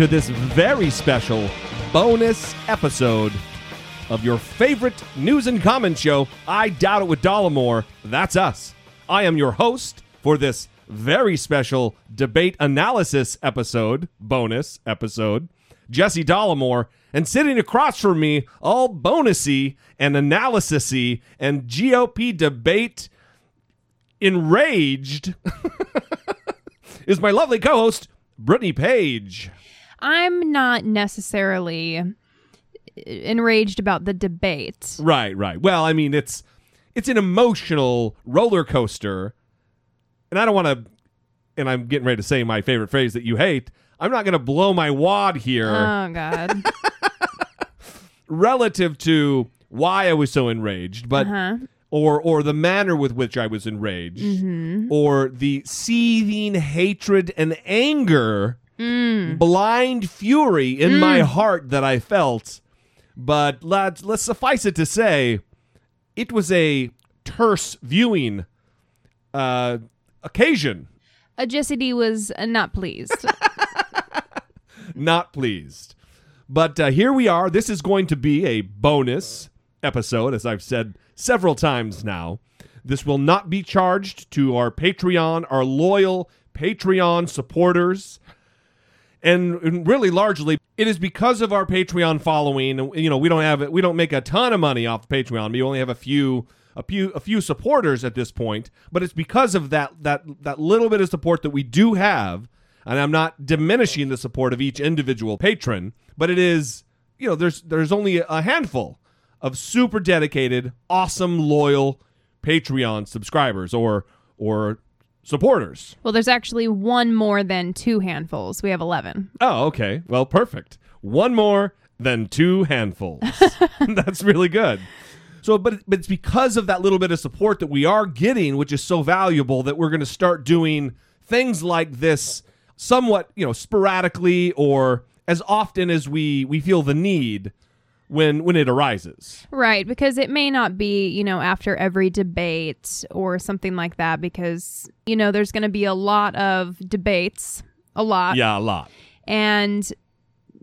to this very special bonus episode of your favorite news and comment show, I Doubt It with Dollemore. That's us. I am your host for this very special debate analysis episode, bonus episode, Jesse Dollemore. And sitting across from me, all bonusy and analysisy and GOP debate enraged, is my lovely co-host, Brittany Page. I'm not necessarily enraged about the debate. Right, right. Well, I mean, it's it's an emotional roller coaster, and I don't want to. And I'm getting ready to say my favorite phrase that you hate. I'm not going to blow my wad here Oh God. relative to why I was so enraged, but Uh-huh. or or the manner with which I was enraged, Mm-hmm. or the seething hatred and anger, Mm. blind fury in my heart that I felt. But let's let's suffice it to say, it was a terse viewing uh, occasion. Uh, Jesse D was uh, not pleased. not pleased. But uh, here we are. This is going to be a bonus episode, as I've said several times now. This will not be charged to our Patreon, our loyal Patreon supporters. And, really largely it is because of our Patreon following. You know, we don't have we don't make a ton of money off Patreon. We only have a few a few a few supporters at this point, but it's because of that that that little bit of support that we do have and I'm not diminishing the support of each individual patron, but it is, you know, there's there's only a handful of super dedicated, awesome, loyal Patreon subscribers or or supporters. well, there's actually one more than two handfuls. We have eleven. Oh, okay. Well, perfect. One more than two handfuls. That's really good. So, but, but it's because of that little bit of support that we are getting, which is so valuable, that we're going to start doing things like this somewhat, you know, sporadically or as often as we we feel the need when when it arises. Right, because it may not be, you know, after every debate or something like that, because, you know, there's going to be a lot of debates, a lot. Yeah, a lot. And,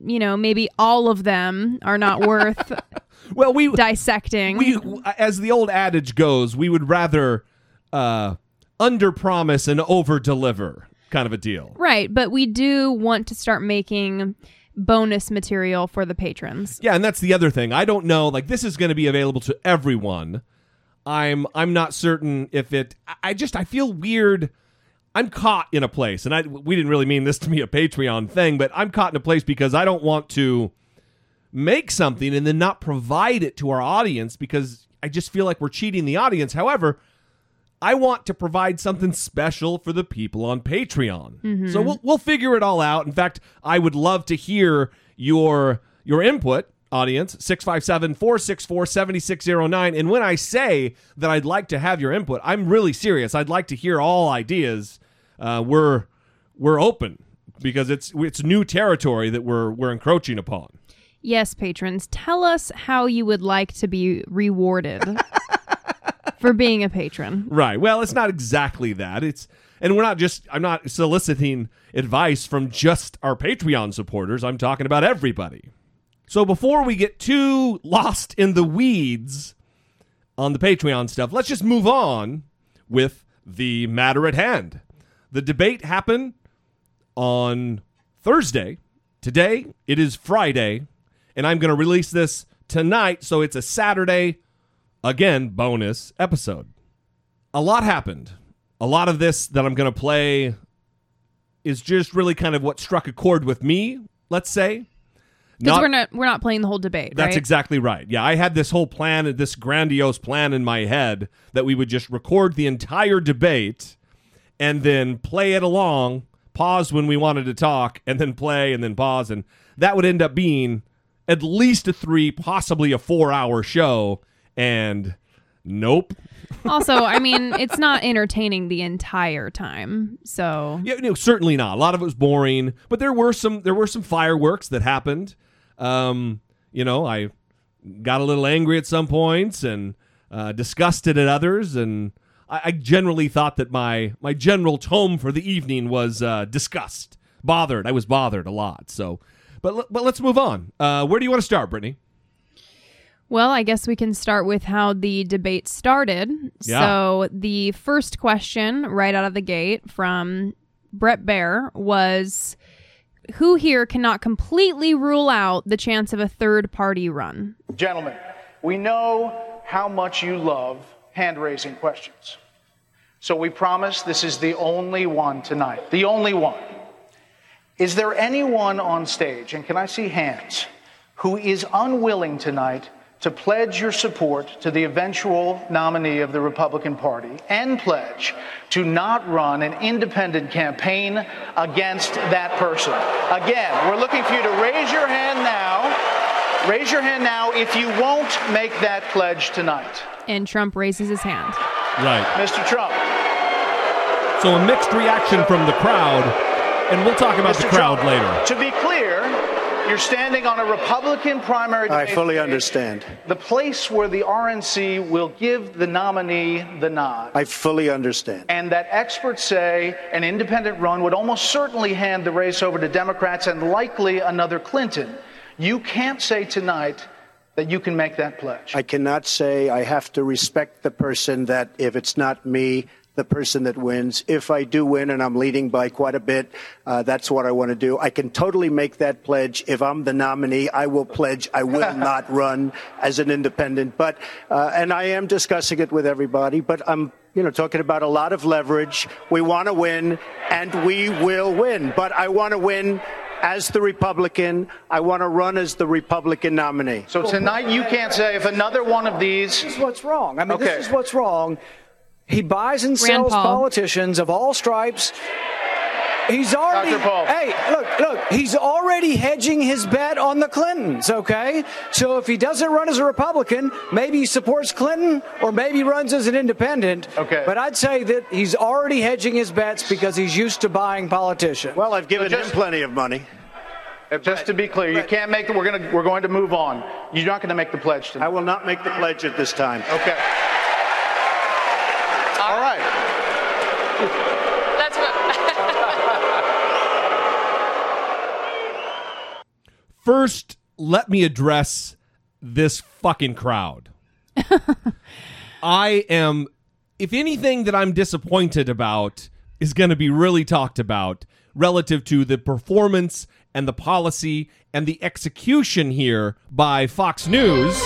you know, maybe all of them are not worth Well, we dissecting. we as the old adage goes, we would rather uh under promise and over deliver kind of a deal. right, but we do want to start making bonus material for the patrons. Yeah, and that's the other thing. I don't know. Like this is going to be available to everyone. I'm I'm not certain if it. I- just I feel weird. I'm caught in a place, and I we didn't really mean this to be a Patreon thing, but I'm caught in a place because I don't want to make something and then not provide it to our audience because I just feel like we're cheating the audience. However, I want to provide something special for the people on Patreon. So we'll we'll figure it all out. In fact, I would love to hear your your input, audience, 657-464-7609. And when I say that I'd like to have your input, I'm really serious. I'd like to hear all ideas. Uh, we're we're open because it's it's new territory that we're we're encroaching upon. Yes, patrons, tell us how you would like to be rewarded for being a patron. Right. Well, it's not exactly that. It's and we're not just I'm not soliciting advice from just our Patreon supporters. I'm talking about everybody. So before we get too lost in the weeds on the Patreon stuff, let's just move on with the matter at hand. The debate happened on Thursday. Today it is Friday, and I'm going to release this tonight, so it's a Saturday again bonus episode. A lot happened. A lot of this that I'm going to play is just really kind of what struck a chord with me, let's say. Because we're not we're not playing the whole debate, That's right? exactly right. Yeah, I had this whole plan, this grandiose plan in my head that we would just record the entire debate and then play it along, pause when we wanted to talk, and then play, and then pause, and that would end up being at least a three, possibly a four-hour show. And nope. also, I mean, it's not entertaining the entire time. So Yeah, no, certainly not. A lot of it was boring, but there were some there were some fireworks that happened. Um, you know, I got a little angry at some points and uh, disgusted at others, and I, I generally thought that my my general tone for the evening was uh, disgust, bothered. I was bothered a lot. So, but l- but let's move on. Uh, where do you want to start, Brittany? Well, I guess we can start with how the debate started. Yeah. So, the first question right out of the gate from Bret Baier was Who here cannot completely rule out the chance of a third party run? Gentlemen, we know how much you love hand raising questions. So we promise this is the only one tonight. The only one. Is there anyone on stage, and can I see hands, who is unwilling tonight to pledge your support to the eventual nominee of the Republican Party and pledge to not run an independent campaign against that person? Again, we're looking for you to raise your hand now. Raise your hand now if you won't make that pledge tonight. And Trump raises his hand. Right. Mr. Trump. So a mixed reaction from the crowd, and we'll talk about Mr. the crowd Trump, later. To be clear, you're standing on a Republican primary I fully understand. The place where the RNC will give the nominee the nod. I fully understand. and that experts say an independent run would almost certainly hand the race over to Democrats and likely another Clinton. You can't say tonight that you can make that pledge. I cannot say I have to respect the person that if it's not me, the person that wins. If I do win and I'm leading by quite a bit, uh, that's what I want to do. I can totally make that pledge. If I'm the nominee, I will pledge I will not run as an independent. But uh, and I am discussing it with everybody. But I'm you know talking about a lot of leverage. We want to win, and we will win. But I want to win. As the Republican, I want to run as the Republican nominee. so tonight you can't say if another one of these This is what's wrong. I mean, Okay. this is what's wrong. He buys and sells Paul. politicians of all stripes. He's already. Hey, look, look. He's already hedging his bet on the Clintons. Okay, so if he doesn't run as a Republican, maybe he supports Clinton, or maybe runs as an independent. Okay. But I'd say that he's already hedging his bets because he's used to buying politicians. Well, I've given So just- him plenty of money. Uh, just to be clear, you can't make the we're going to we're going to move on. You're not going to make the pledge tonight. I will not make the pledge at this time. Okay. All right. Let's vote. First, let me address this fucking crowd. I am, if anything that I'm disappointed about is going to be really talked about relative to the performance and the policy and the execution here by Fox News,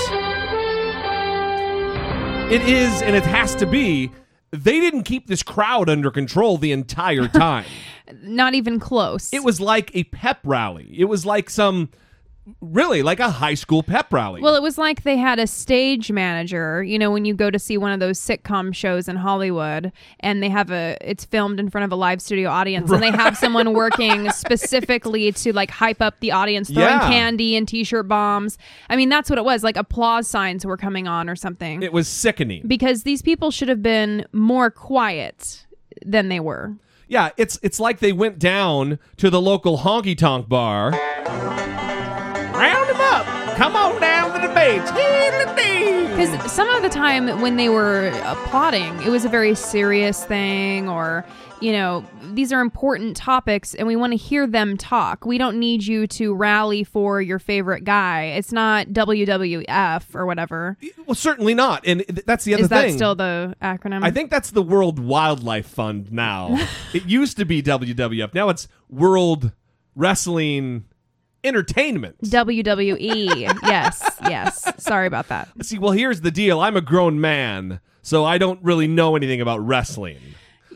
it is and it has to be. They didn't keep this crowd under control the entire time. Not even close. It was like a pep rally. It was like some, really, like a high school pep rally. Well, it was like they had a stage manager. You know, when you go to see one of those sitcom shows in Hollywood, and they have a, it's filmed in front of a live studio audience, and they have someone working specifically to like hype up the audience, throwing Yeah. candy and t-shirt bombs. I mean, that's what it was. Like applause signs were coming on or something. it was sickening. because these people should have been more quiet than they were. yeah, it's it's like they went down to the local honky tonk bar. Round them up. Come on down to the debates. Because some of the time when they were uh, applauding, it was a very serious thing, or, you know, these are important topics and we want to hear them talk. We don't need you to rally for your favorite guy. It's not WWF or whatever. Well, certainly not. And th- that's the other Is that thing. still the acronym? I think that's the World Wildlife Fund now. it used to be WWF. Now it's World Wrestling Entertainment. WWE. yes, yes. Sorry about that. See, well, here's the deal. I'm a grown man, so I don't really know anything about wrestling,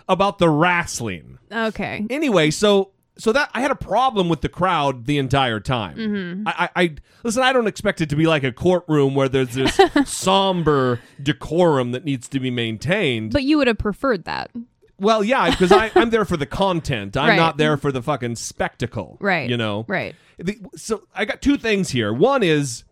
about the wrestling. Okay. Anyway, so so that I had a problem with the crowd the entire time. Mm-hmm. I, I, I listen. I don't expect it to be like a courtroom where there's this somber decorum that needs to be maintained. But you would have preferred that. Well, yeah, because I'm there for the content. I'm Right. not there for the fucking spectacle. Right. You know. Right. The- so I got two things here. One is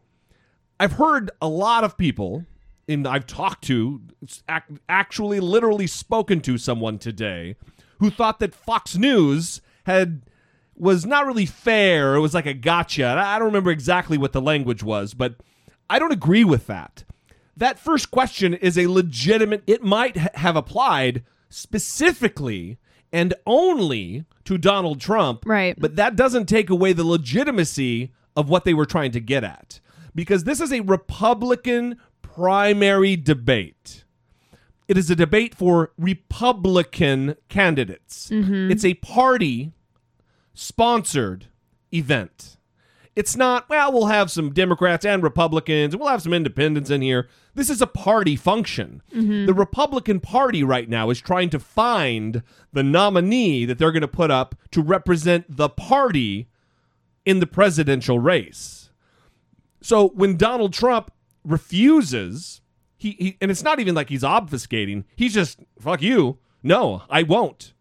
I've heard a lot of people, and I've talked to, ac- actually, literally spoken to someone today who thought that Fox News had was not really fair. It was like a gotcha. And I I don't remember exactly what the language was, but I don't agree with that. That first question is a legitimate. It might ha- have applied specifically and only to Donald Trump, Right. But that doesn't take away the legitimacy of what they were trying to get at, because this is a Republican primary debate. It is a debate for Republican candidates. Mm-hmm. It's a party sponsored event. It's not, well, we'll have some Democrats and Republicans, and we'll have some independents in here. This is a party function. Mm-hmm. The Republican Party right now is trying to find the nominee that they're going to put up to represent the party in the presidential race. So when Donald Trump refuses, he, he and it's not even like he's obfuscating, he's just, fuck you. No, I won't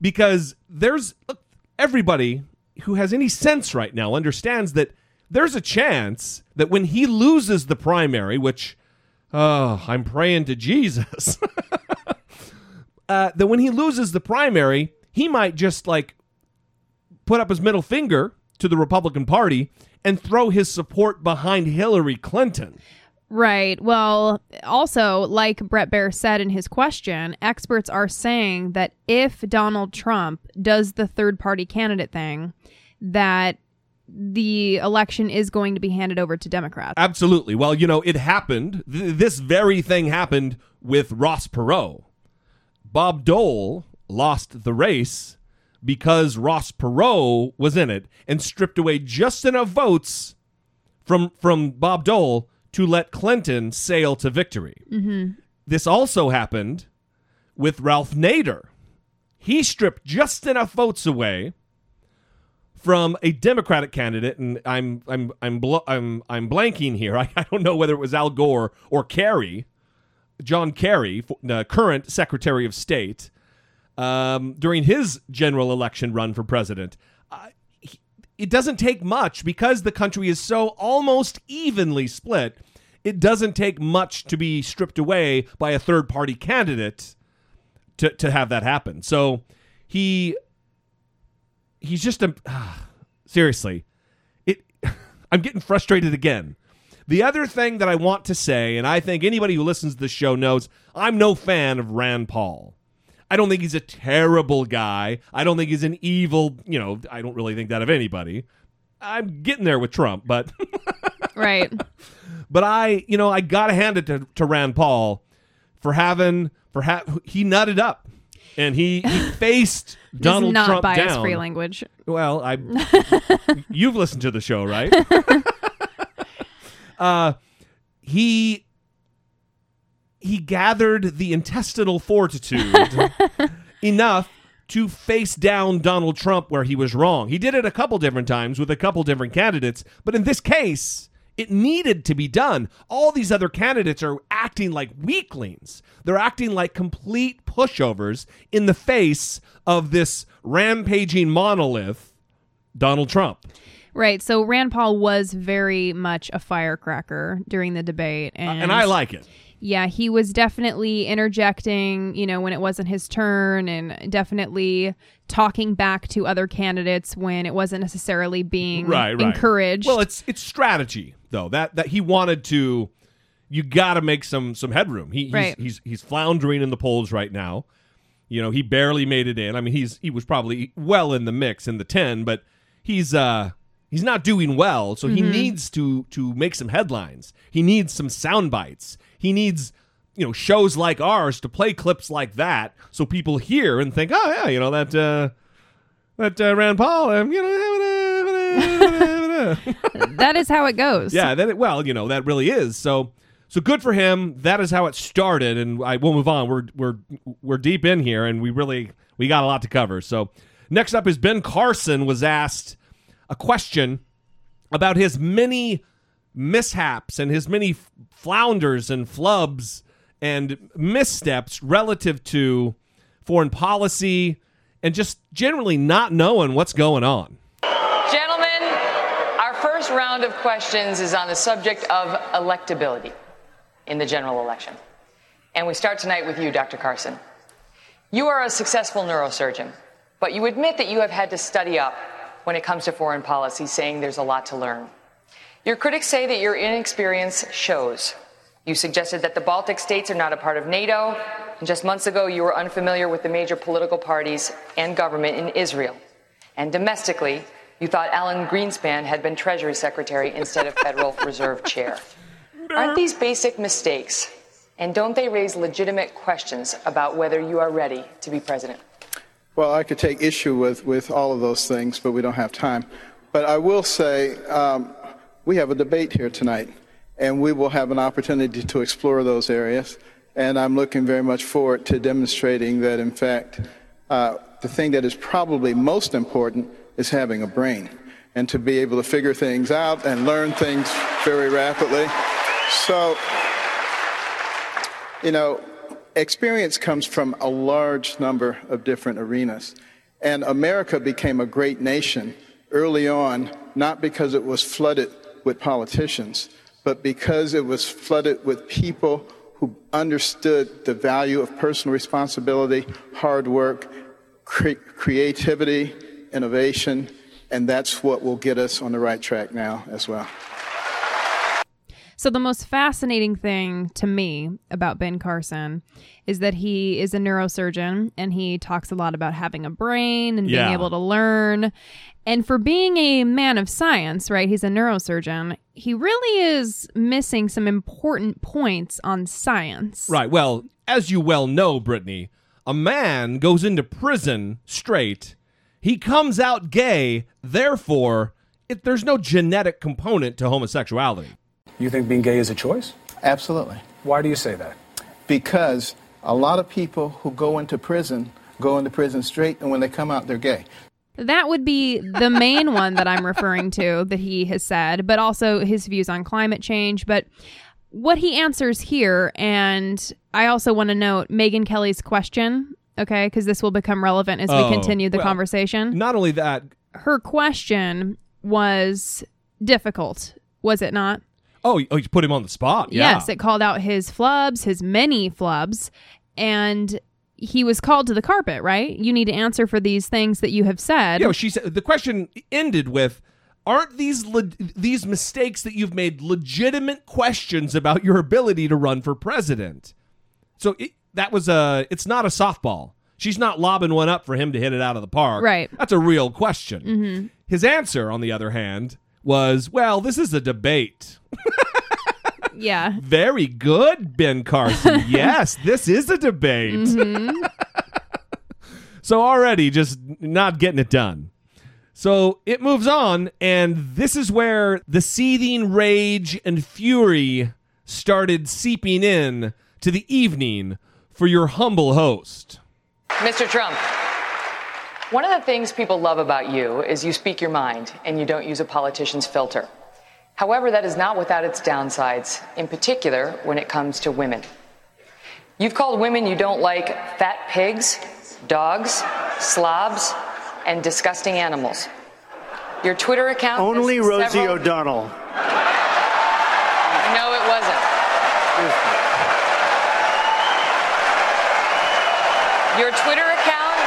because there's look, everybody who has any sense right now understands that there's a chance that when he loses the primary, which oh, I'm praying to Jesus, uh, that when he loses the primary, he might just like put up his middle finger to the Republican Party and throw his support behind Hillary Clinton. Right. Well, also, like Bret Baier said in his question, experts are saying that if Donald Trump does the third party candidate thing, that the election is going to be handed over to Democrats. Absolutely. Well, you know, it happened. Th- this very thing happened with Ross Perot. Bob Dole lost the race because Ross Perot was in it and stripped away just enough votes from from Bob Dole to let Clinton sail to victory. This also happened with Ralph Nader. He stripped just enough votes away from a Democratic candidate, and I'm I'm I'm bl- I'm I'm blanking here. I, I don't know whether it was Al Gore or Kerry, John Kerry, the current Secretary of State, um, during his general election run for president. It doesn't take much because the country is so almost evenly split. It doesn't take much to be stripped away by a third party candidate to to have that happen. So he he's just a seriously it i'm getting frustrated again the other thing that i want to say and i think anybody who listens to the show knows i'm no fan of rand paul i don't think he's a terrible guy i don't think he's an evil you know i don't really think that of anybody i'm getting there with trump but right. but i you know i gotta hand it to, to rand paul for having for ha- he nutted up and he, he faced Donald not Trump bias down. free language. Well, I you've listened to the show, right? uh he he gathered the intestinal fortitude enough to face down Donald Trump where he was wrong. He did it a couple different times with a couple different candidates, but in this case, it needed to be done. All these other candidates are acting like weaklings. They're acting like complete pushovers in the face of this rampaging monolith, Donald Trump. Right. So Rand Paul was very much a firecracker during the debate. Uh, and, and I like it. Yeah, he was definitely interjecting, you know, when it wasn't his turn and definitely talking back to other candidates when it wasn't necessarily being right, right. encouraged. Well, it's it's strategy though. That that he wanted to you got to make some some headroom. He he's, Right. he's he's floundering in the polls right now. You know, he barely made it in. I mean, he's he was probably well in the mix in the 10, but he's uh he's not doing well, so he needs to to make some headlines. He needs some sound bites. He needs you know shows like ours to play clips like that so people hear and think, "Oh yeah, you know that uh that uh, Rand Paul, um, you know, that is how it goes. yeah, then it, well, you know, that really is. So so good for him. That is how it started and I will move on. We're we're we're deep in here and we really we got a lot to cover. So next up is Ben Carson was asked a question about his many mishaps and his many flounders and flubs and missteps relative to foreign policy, and just generally not knowing what's going on. Gentlemen, our first round of questions is on the subject of electability in the general election. And we start tonight with you, Dr. Carson. You are a successful neurosurgeon, but you admit that you have had to study up when it comes to foreign policy, saying there's a lot to learn. Your critics say that your inexperience shows. You suggested that the Baltic states are not a part of NATO, and just months ago you were unfamiliar with the major political parties and government in Israel. And domestically, you thought Alan Greenspan had been Treasury Secretary instead of Federal Reserve Chair. Aren't these basic mistakes? And don't they raise legitimate questions about whether you are ready to be president? Well, I could take issue with, with all of those things, but we don't have time. But I will say um, we have a debate here tonight, and we will have an opportunity to explore those areas. And I'm looking very much forward to demonstrating that, in fact, uh, the thing that is probably most important is having a brain and to be able to figure things out and learn things very rapidly. So, you know, experience comes from a large number of different arenas. And America became a great nation early on, not because it was flooded with politicians, but because it was flooded with people who understood the value of personal responsibility, hard work, cre- creativity, innovation, and that's what will get us on the right track now as well. So, the most fascinating thing to me about Ben Carson is that he is a neurosurgeon and he talks a lot about having a brain and being able to learn. And for being a man of science, right, he's a neurosurgeon, he really is missing some important points on science. Right. Well, as you well know, Brittany, a man goes into prison straight. He comes out gay. Therefore, it, there's no genetic component to homosexuality. You think being gay is a choice? Absolutely. Why do you say that? Because a lot of people who go into prison go into prison straight, and when they come out, they're gay. That would be the main one that I'm referring to that he has said, but also his views on climate change. But what he answers here, and I also want to note Megyn Kelly's question, okay, because this will become relevant as Oh, we continue the well, conversation. Not only that, Her question was difficult, was it not? Oh, oh, you put him on the spot. Yeah. Yes, it called out his flubs, his many flubs, and he was called to the carpet, right? You need to answer for these things that you have said. you know, she said the question ended with, "Aren't these le- these mistakes that you've made legitimate questions about your ability to run for president?" So it, that was a. It's not a softball. She's not lobbing one up for him to hit it out of the park. Right. That's a real question. Mm-hmm. His answer, on the other hand, was, "Well, this is a debate." Yeah. Very good, Ben Carson. yes, this is a debate. Mm-hmm. so already just not getting it done. So it moves on, and this is where the seething rage and fury started seeping in to the evening for your humble host. Mr. Trump, one of the things people love about you is you speak your mind and you don't use a politician's filter. However, that is not without its downsides, in particular when it comes to women. You've called women you don't like fat pigs, dogs, slobs, and disgusting animals. Your Twitter account. Only Rosie several- O'Donnell. No, it wasn't. Your Twitter account.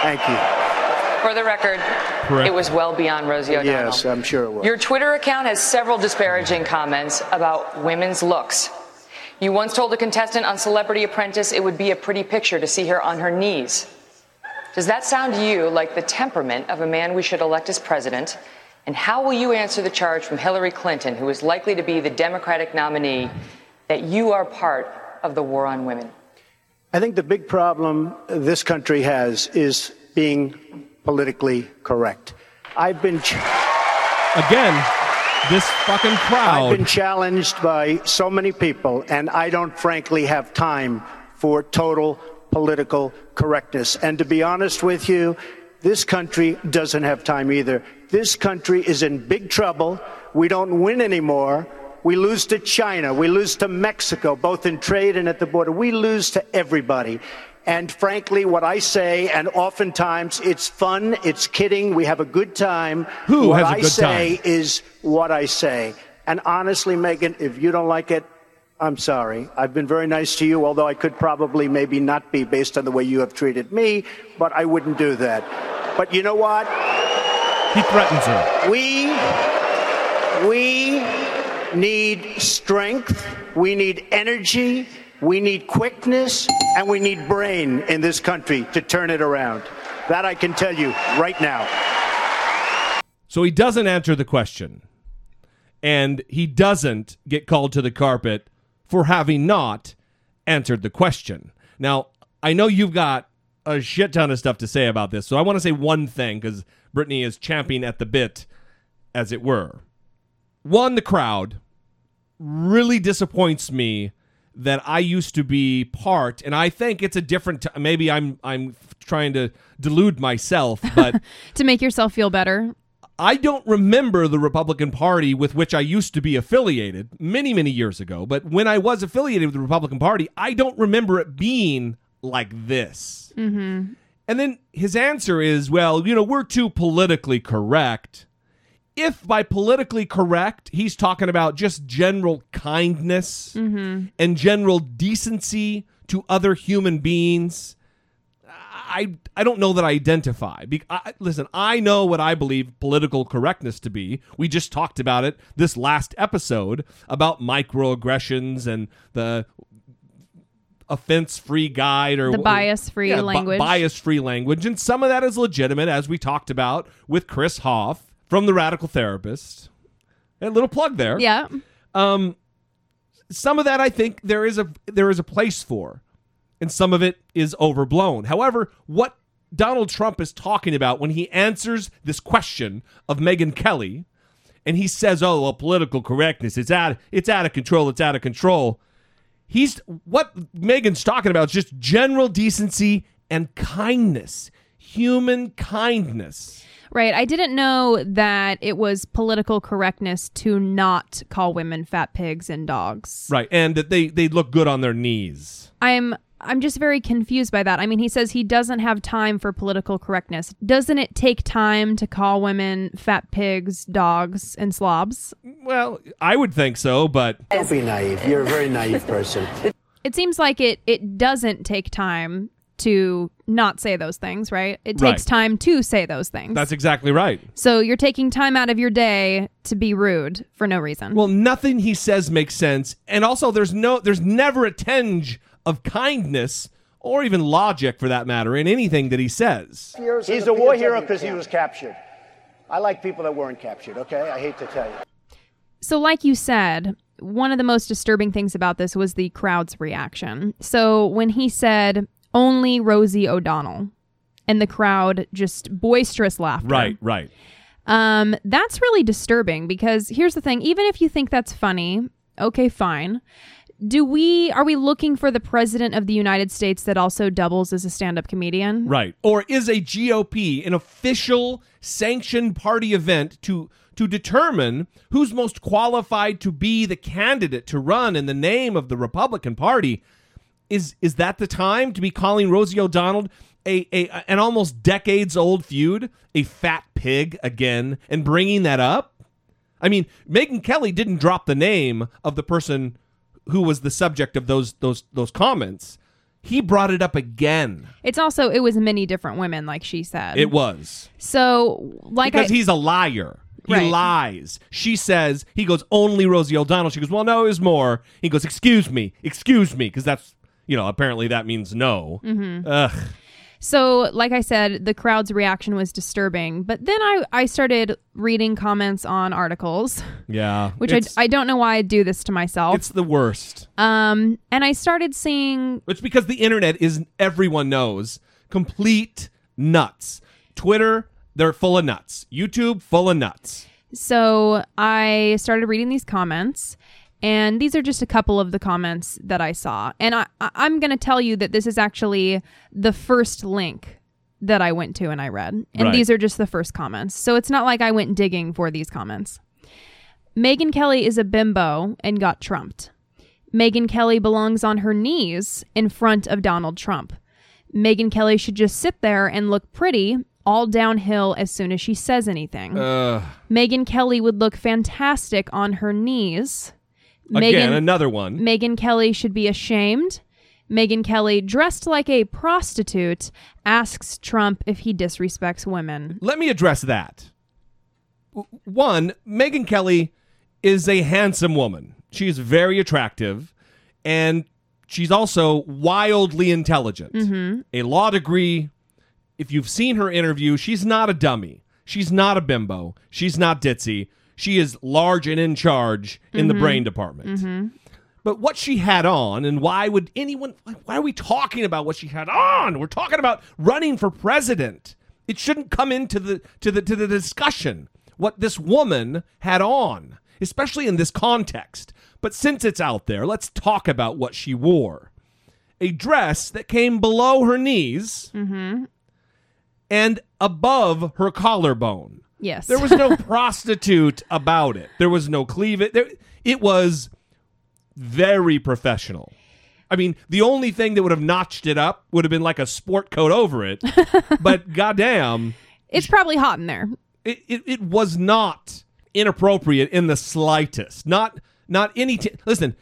Thank you. For the record, Correct. it was well beyond Rosie O'Donnell. Yes, I'm sure it was. Your Twitter account has several disparaging comments about women's looks. You once told a contestant on Celebrity Apprentice it would be a pretty picture to see her on her knees. Does that sound to you like the temperament of a man we should elect as president? And how will you answer the charge from Hillary Clinton, who is likely to be the Democratic nominee, that you are part of the war on women? I think the big problem this country has is being politically correct. I've been ch- Again, this fucking crowd. I've been challenged by so many people, and I don't frankly have time for total political correctness. And to be honest with you, this country doesn't have time either. This country is in big trouble. We don't win anymore. We lose to China. We lose to Mexico, both in trade and at the border. We lose to everybody. And frankly, what I say, and oftentimes it's fun, it's kidding, we have a good time. Who what has a I good say time? is what I say. And honestly, Megyn, if you don't like it, I'm sorry. I've been very nice to you, although I could probably maybe not be based on the way you have treated me, but I wouldn't do that. But you know what? He threatens her. We we need strength, we need energy, we need quickness, and we need brain in this country to turn it around. That I can tell you right now. So he doesn't answer the question. And he doesn't get called to the carpet for having not answered the question. Now, I know you've got a shit ton of stuff to say about this, so I want to say one thing because Brittany is champing at the bit, as it were. One, the crowd really disappoints me that I used to be part, and I think it's a different. T- maybe I'm I'm trying to delude myself, but to make yourself feel better. I don't remember the Republican Party with which I used to be affiliated many, many years ago. But when I was affiliated with the Republican Party, I don't remember it being like this. Mm-hmm. And then his answer is, well, you know, we're too politically correct. If by politically correct, he's talking about just general kindness Mm-hmm. and general decency to other human beings, I I don't know that I identify. Be- I, listen, I know what I believe political correctness to be. We just talked about it this last episode about microaggressions and the offense-free guide or The bias-free language. bias-free language, and some of that is legitimate, as we talked about with Chris Hoff from the Radical Therapist. A little plug there. Yeah. Um, some of that I think there is a there is a place for, and some of it is overblown. However, what Donald Trump is talking about when he answers this question of Megyn Kelly, and he says, "Oh, well, political correctness it's out it's out of control. It's out of control." He's what Megyn's talking about is just general decency and kindness, human kindness. Right. I didn't know that it was political correctness to not call women fat pigs and dogs. Right, and that they they look good on their knees. I'm I'm just very confused by that. I mean, he says he doesn't have time for political correctness. Doesn't it take time to call women fat pigs, dogs, and slobs? Well, I would think so, but Don't be naive. You're a very naive person. It seems like it it doesn't take time to not say those things, right? It Right. takes time to say those things. that's exactly right. so you're taking time out of your day to be rude for no reason. Well, nothing he says makes sense, and also there's no there's never a tinge of kindness or even logic for that matter in anything that he says. He's a war hero because he was captured. I like people that weren't captured, okay? I hate to tell you. So, like you said, one of the most disturbing things about this was the crowd's reaction. So, when he said only Rosie O'Donnell, and the crowd just boisterous laughter. Right, right. Um, that's really disturbing because here's the thing: even if you think that's funny, okay, fine. Do we are we looking for the president of the United States that also doubles as a stand-up comedian? Right. Or is a GOP an official sanctioned party event to to determine who's most qualified to be the candidate to run in the name of the Republican Party? Is is that the time to be calling Rosie O'Donnell a, a an almost decades old feud a fat pig again and bringing that up? I mean, Megyn Kelly didn't drop the name of the person who was the subject of those those those comments. He brought it up again. It's also it was many different women, like she said. It was so like because I, he's a liar. He Right. lies. She says he goes only Rosie O'Donnell. She goes, well, no, it was more. He goes, excuse me, excuse me, because that's you know apparently that means no. Mhm. Ugh. So, like I said, the crowd's reaction was disturbing. But then I, I started reading comments on articles, Yeah, which I, I don't know why I do this to myself. it's the worst. Um, and I started seeing It's because the internet is everyone knows complete nuts. Twitter, they're full of nuts. YouTube, full of nuts. So I started reading these comments, and these are just a couple of the comments that I saw. And I, I'm going to tell you that this is actually the first link that I went to and I read. And Right. these are just the first comments. So it's not like I went digging for these comments. Megyn Kelly is a bimbo and got trumped. Megyn Kelly belongs on her knees in front of Donald Trump. Megyn Kelly should just sit there and look pretty all downhill as soon as she says anything. Megyn Kelly would look fantastic on her knees. Again, Megyn, another one. Megyn Kelly should be ashamed. Megyn Kelly, dressed like a prostitute, asks Trump if he disrespects women. Let me address that. One, Megyn Kelly is a handsome woman. She's very attractive, and she's also wildly intelligent. Mm-hmm. A law degree. If you've seen her interview, she's not a dummy. She's not a bimbo. She's not ditzy. She is large and in charge in the brain mm-hmm. department. Mm-hmm. But what she had on, and why would anyone? Why are we talking about what she had on? We're talking about running for president. It shouldn't come into the to the to the discussion what this woman had on, especially in this context. But since it's out there, let's talk about what she wore. A dress that came below her knees mm-hmm. and above her collarbone. Yes. There was no prostitute about it. There was no cleavage. There, it was very professional. I mean, the only thing that would have notched it up would have been like a sport coat over it. but goddamn, it's probably hot in there. it, it, it was not inappropriate in the slightest. Not not any. T- Listen,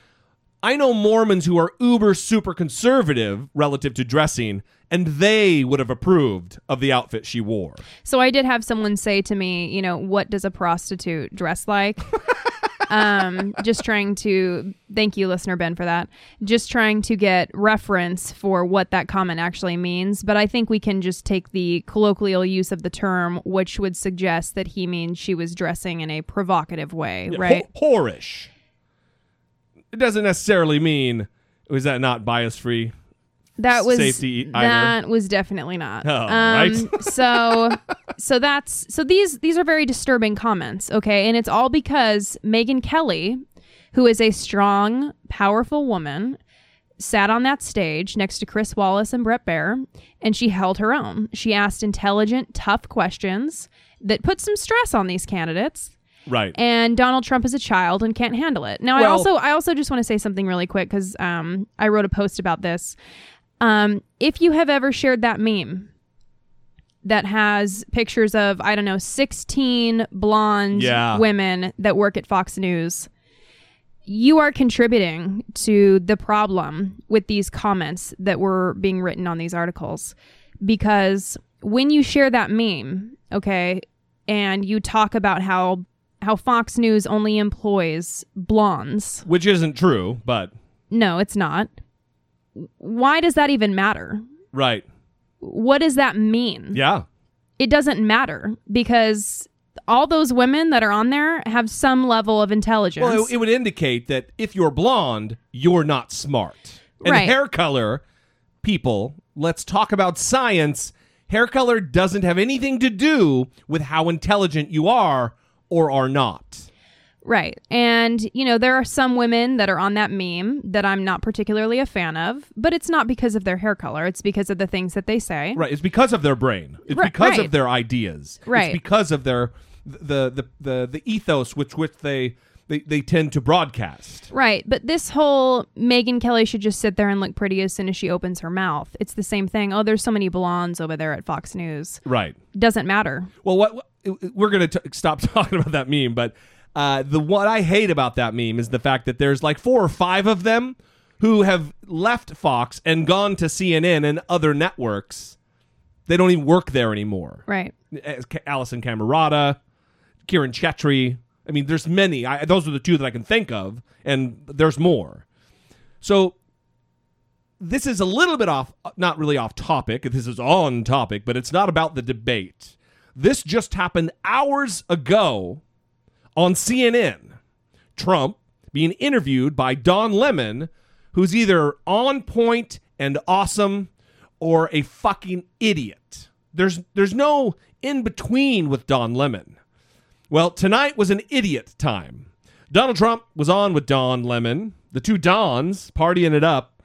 I know Mormons who are uber super conservative relative to dressing, and they would have approved of the outfit she wore. So I did have someone say to me, you know, what does a prostitute dress like? um, just trying to thank you, listener Ben, for that. Just trying to get reference for what that comment actually means. But I think we can just take the colloquial use of the term, which would suggest that he means she was dressing in a provocative way, right? Ho- whorish. It doesn't necessarily mean was that not bias free. That was safety either. that was definitely not. Oh, um, right. so so that's so these these are very disturbing comments, okay? And it's all because Megyn Kelly, who is a strong, powerful woman, sat on that stage next to Chris Wallace and Bret Baier, and she held her own. She asked intelligent, tough questions that put some stress on these candidates Right. and Donald Trump is a child and can't handle it. Now, I also I also just want to say something really quick because um, I wrote a post about this. Um, if you have ever shared that meme that has pictures of I don't know sixteen blonde Yeah. women that work at Fox News. You are contributing to the problem with these comments that were being written on these articles because when you share that meme, okay, and you talk about how how Fox News only employs blondes. Which isn't true, but No, it's not. Why does that even matter? right. What does that mean? Yeah. It doesn't matter because all those women that are on there have some level of intelligence. Well, it, it would indicate that if you're blonde, you're not smart. And Right. hair color, people, let's talk about science. Hair color doesn't have anything to do with how intelligent you are or are not. Right. And, you know, there are some women that are on that meme that I'm not particularly a fan of, but it's not because of their hair color. It's because of the things that they say. Right. It's because of their brain. It's Right, because right. of their ideas. Right. It's because of their the the the, the ethos which which they, they they tend to broadcast. Right. But this whole Megyn Kelly should just sit there and look pretty as soon as she opens her mouth. It's the same thing. Oh, there's so many blondes over there at Fox News. Right. Doesn't matter. Well, what, what we're going to stop talking about that meme, but uh, the what I hate about that meme is the fact that there's like four or five of them who have left Fox and gone to CNN and other networks. They don't even work there anymore. Right. As Ca- Alisyn Camerota, Kiran Chetry. I mean, there's many. I, those are the two that I can think of, and there's more. So this is a little bit off, not really off topic. This is on topic, but it's not about the debate. This just happened hours ago on CNN. Trump being interviewed by Don Lemon, who's either on point and awesome or a fucking idiot. There's there's no in between with Don Lemon. Well, tonight was an idiot time. Donald Trump was on with Don Lemon, the two Dons partying it up,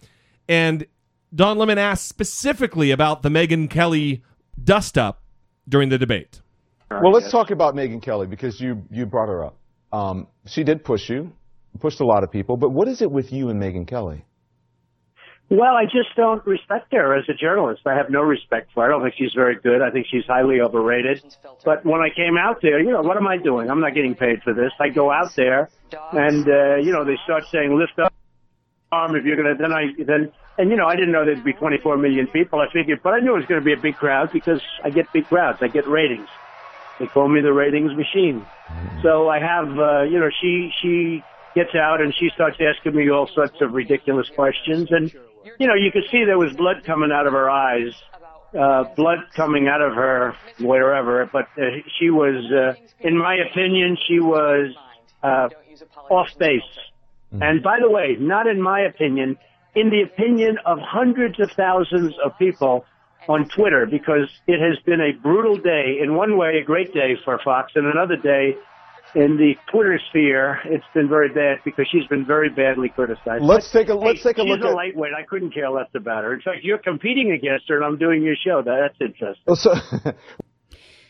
and Don Lemon asked specifically about the Megyn Kelly dust up during the debate. Well, let's talk about Megyn Kelly because you you brought her up. Um, she did push you, pushed a lot of people. But what is it with you and Megyn Kelly? Well, I just don't respect her as a journalist. I have no respect for her. I don't think she's very good. I think she's highly overrated. But when I came out there, you know, what am I doing? I'm not getting paid for this. I go out there and, uh, you know, they start saying, lift up arm if you're going to, then I, then, and you know, I didn't know there'd be 24 million people. I figured, but I knew it was going to be a big crowd because I get big crowds. I get ratings. They call me the ratings machine. So I have, uh, you know, she, she gets out and she starts asking me all sorts of ridiculous questions and, you know, you could see there was blood coming out of her eyes, uh, blood coming out of her wherever. But uh, she was, uh, in my opinion, she was uh, off base. And by the way, not in my opinion, in the opinion of hundreds of thousands of people on Twitter, because it has been a brutal day. In one way, a great day for Fox, and another day in the Twitter sphere, it's been very bad because she's been very badly criticized. Let's But, take a- let's hey, take a she's look a at- lightweight. I couldn't care less about her. In fact, you're competing against her, and I'm doing your show. That, that's interesting. Well, so,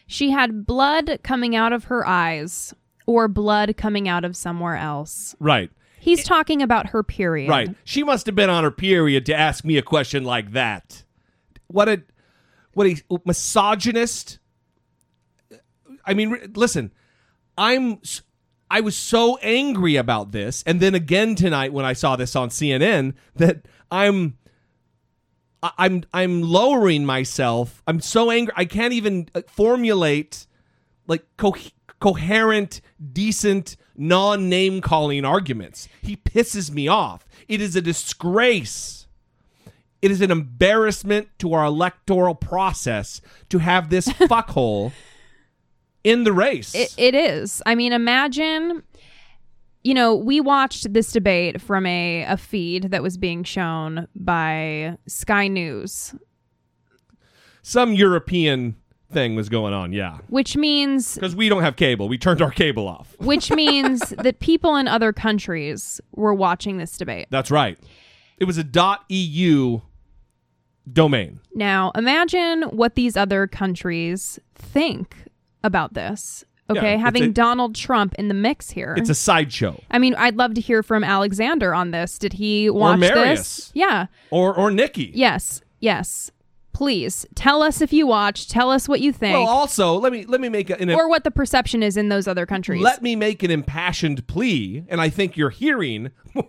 She had blood coming out of her eyes or blood coming out of somewhere else. Right. He's talking about her period. Right. She must have been on her period to ask me a question like that. What a what a misogynist. I mean, listen, I'm I was so angry about this and then again tonight when I saw this on CNN that I'm I'm I'm lowering myself. I'm so angry. I can't even uh, formulate like co- coherent, decent, non-name calling arguments. He pisses me off. It is a disgrace. It is an embarrassment to our electoral process to have this fuckhole in the race. It, it is. I mean, imagine, you know, we watched this debate from a, a feed that was being shown by Sky News, Some European thing was going on, yeah. which means Because we don't have cable. We turned our cable off. which means that people in other countries were watching this debate. That's right. It was a dot .eu domain. Now, imagine what these other countries think about this. Okay, it's having a- Donald Trump in the mix here. It's a sideshow. I mean, I'd love to hear from Alexander on this. Did he watch this? Yeah. Or or Nikki. Yes. Yes. Please tell us if you watched. Tell us what you think, Well, also, let me let me make a, an or what the perception is in those other countries. Let me make an impassioned plea, and I think you're hearing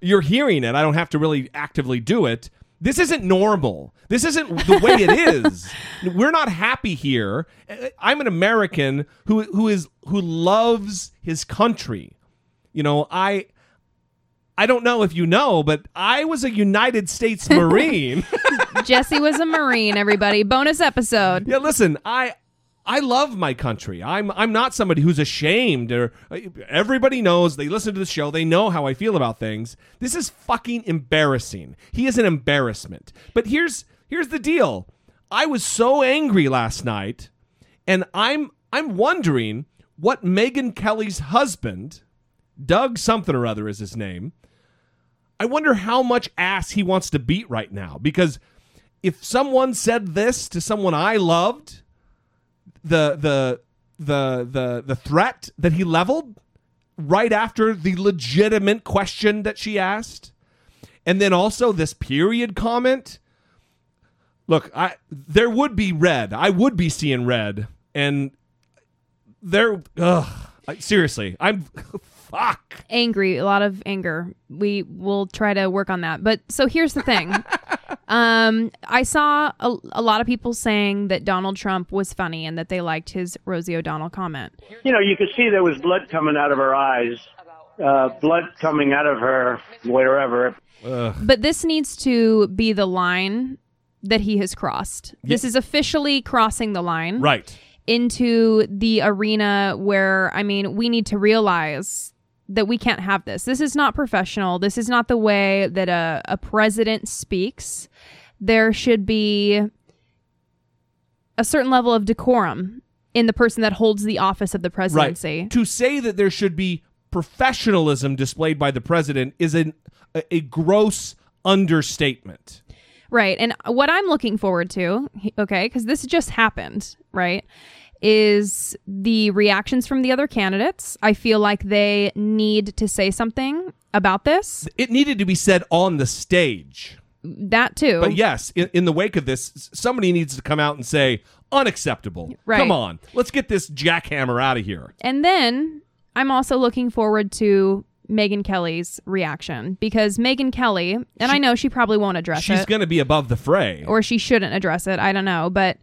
you're hearing it. I don't have to really actively do it. This isn't normal. This isn't the way it is. We're not happy here. I'm an American who who is who loves his country. You know, I I don't know if you know, but I was a United States Marine. Jesse was a Marine. Everybody, bonus episode. Yeah, listen, I I love my country. I'm I'm not somebody who's ashamed or everybody knows they listen to the show, they know how I feel about things. This is fucking embarrassing. He is an embarrassment. But here's here's the deal. I was so angry last night and I'm I'm wondering what Megyn Kelly's husband, Doug something or other is his name. I wonder how much ass he wants to beat right now because if someone said this to someone I loved, the the the the the threat that he leveled right after the legitimate question that she asked, and then also this period comment. Look, I there would be red. I would be seeing red, and there. Ugh, I, seriously, I'm fuck. Angry, a lot of anger. We will try to work on that. But so here's the thing. um, I saw a, a lot of people saying that Donald Trump was funny and that they liked his Rosie O'Donnell comment. You know, you could see there was blood coming out of her eyes, uh, blood coming out of her wherever. But this needs to be the line that he has crossed. This is officially crossing the line. Right. Into the arena where, I mean, we need to realize that we can't have this. This is not professional. This is not the way that a, a president speaks. There should be a certain level of decorum in the person that holds the office of the presidency. Right. To say that there should be professionalism displayed by the president is an, a, a gross understatement. Right. And what I'm looking forward to, okay, because this just happened, right, is the reactions from the other candidates. I feel like they need to say something about this. It needed to be said on the stage. That too. But yes, in, in the wake of this, somebody needs to come out and say, unacceptable. Right. Come on. Let's get this jackhammer out of here. And then I'm also looking forward to Megyn Kelly's reaction because Megyn Kelly, and I know she probably won't address She's it, She's going to be above the fray. or she shouldn't address it. I don't know, but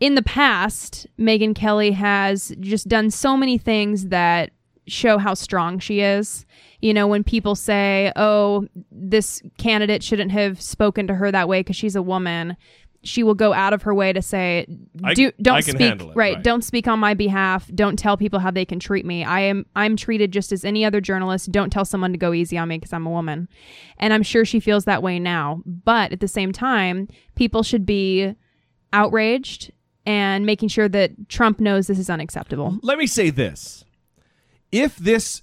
in the past, Megyn Kelly has just done so many things that show how strong she is. You know, when people say, "Oh, this candidate shouldn't have spoken to her that way because she's a woman," she will go out of her way to say, I- "Do can speak it, right, right. Don't speak on my behalf. Don't tell people how they can treat me. I am I'm treated just as any other journalist. Don't tell someone to go easy on me because I'm a woman." And I'm sure she feels that way now. But at the same time, people should be outraged and making sure that Trump knows this is unacceptable. Let me say this. If this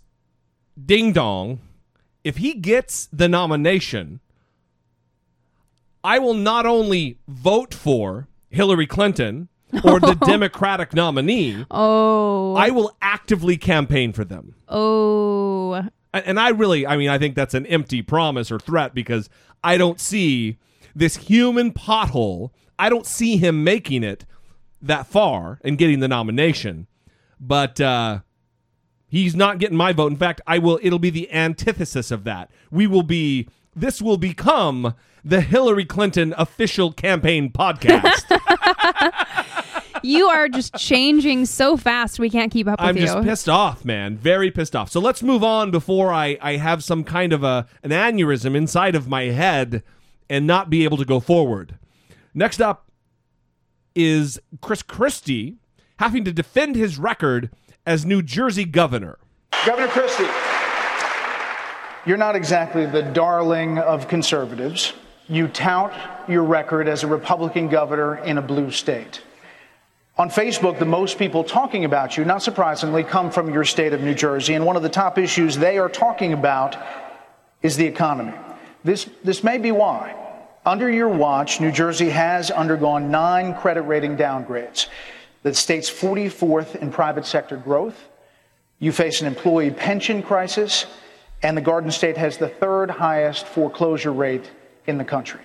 ding dong, if he gets the nomination, I will not only vote for Hillary Clinton or the Democratic nominee, Oh. I will actively campaign for them. Oh. And- And I really, I mean, I think that's an empty promise or threat because I don't see this human pothole. I don't see him making it that far and getting the nomination. But uh, he's not getting my vote. In fact, I will. It'll be the antithesis of that. We will be. This will become the Hillary Clinton official campaign podcast. You are just changing so fast we can't keep up with I'm you. just pissed off, man. Very pissed off. So let's move on before I, I have some kind of a an aneurysm inside of my head and not be able to go forward. Next up is Chris Christie having to defend his record as New Jersey governor. Governor Christie, you're not exactly the darling of conservatives. You tout your record as a Republican governor in a blue state. On Facebook, the most people talking about you, not surprisingly, come from your state of New Jersey, and one of the top issues they are talking about is the economy. This, this may be why. Under your watch, New Jersey has undergone nine credit rating downgrades. The state's 44th in private sector growth. You face an employee pension crisis, and the Garden State has the third highest foreclosure rate in the country.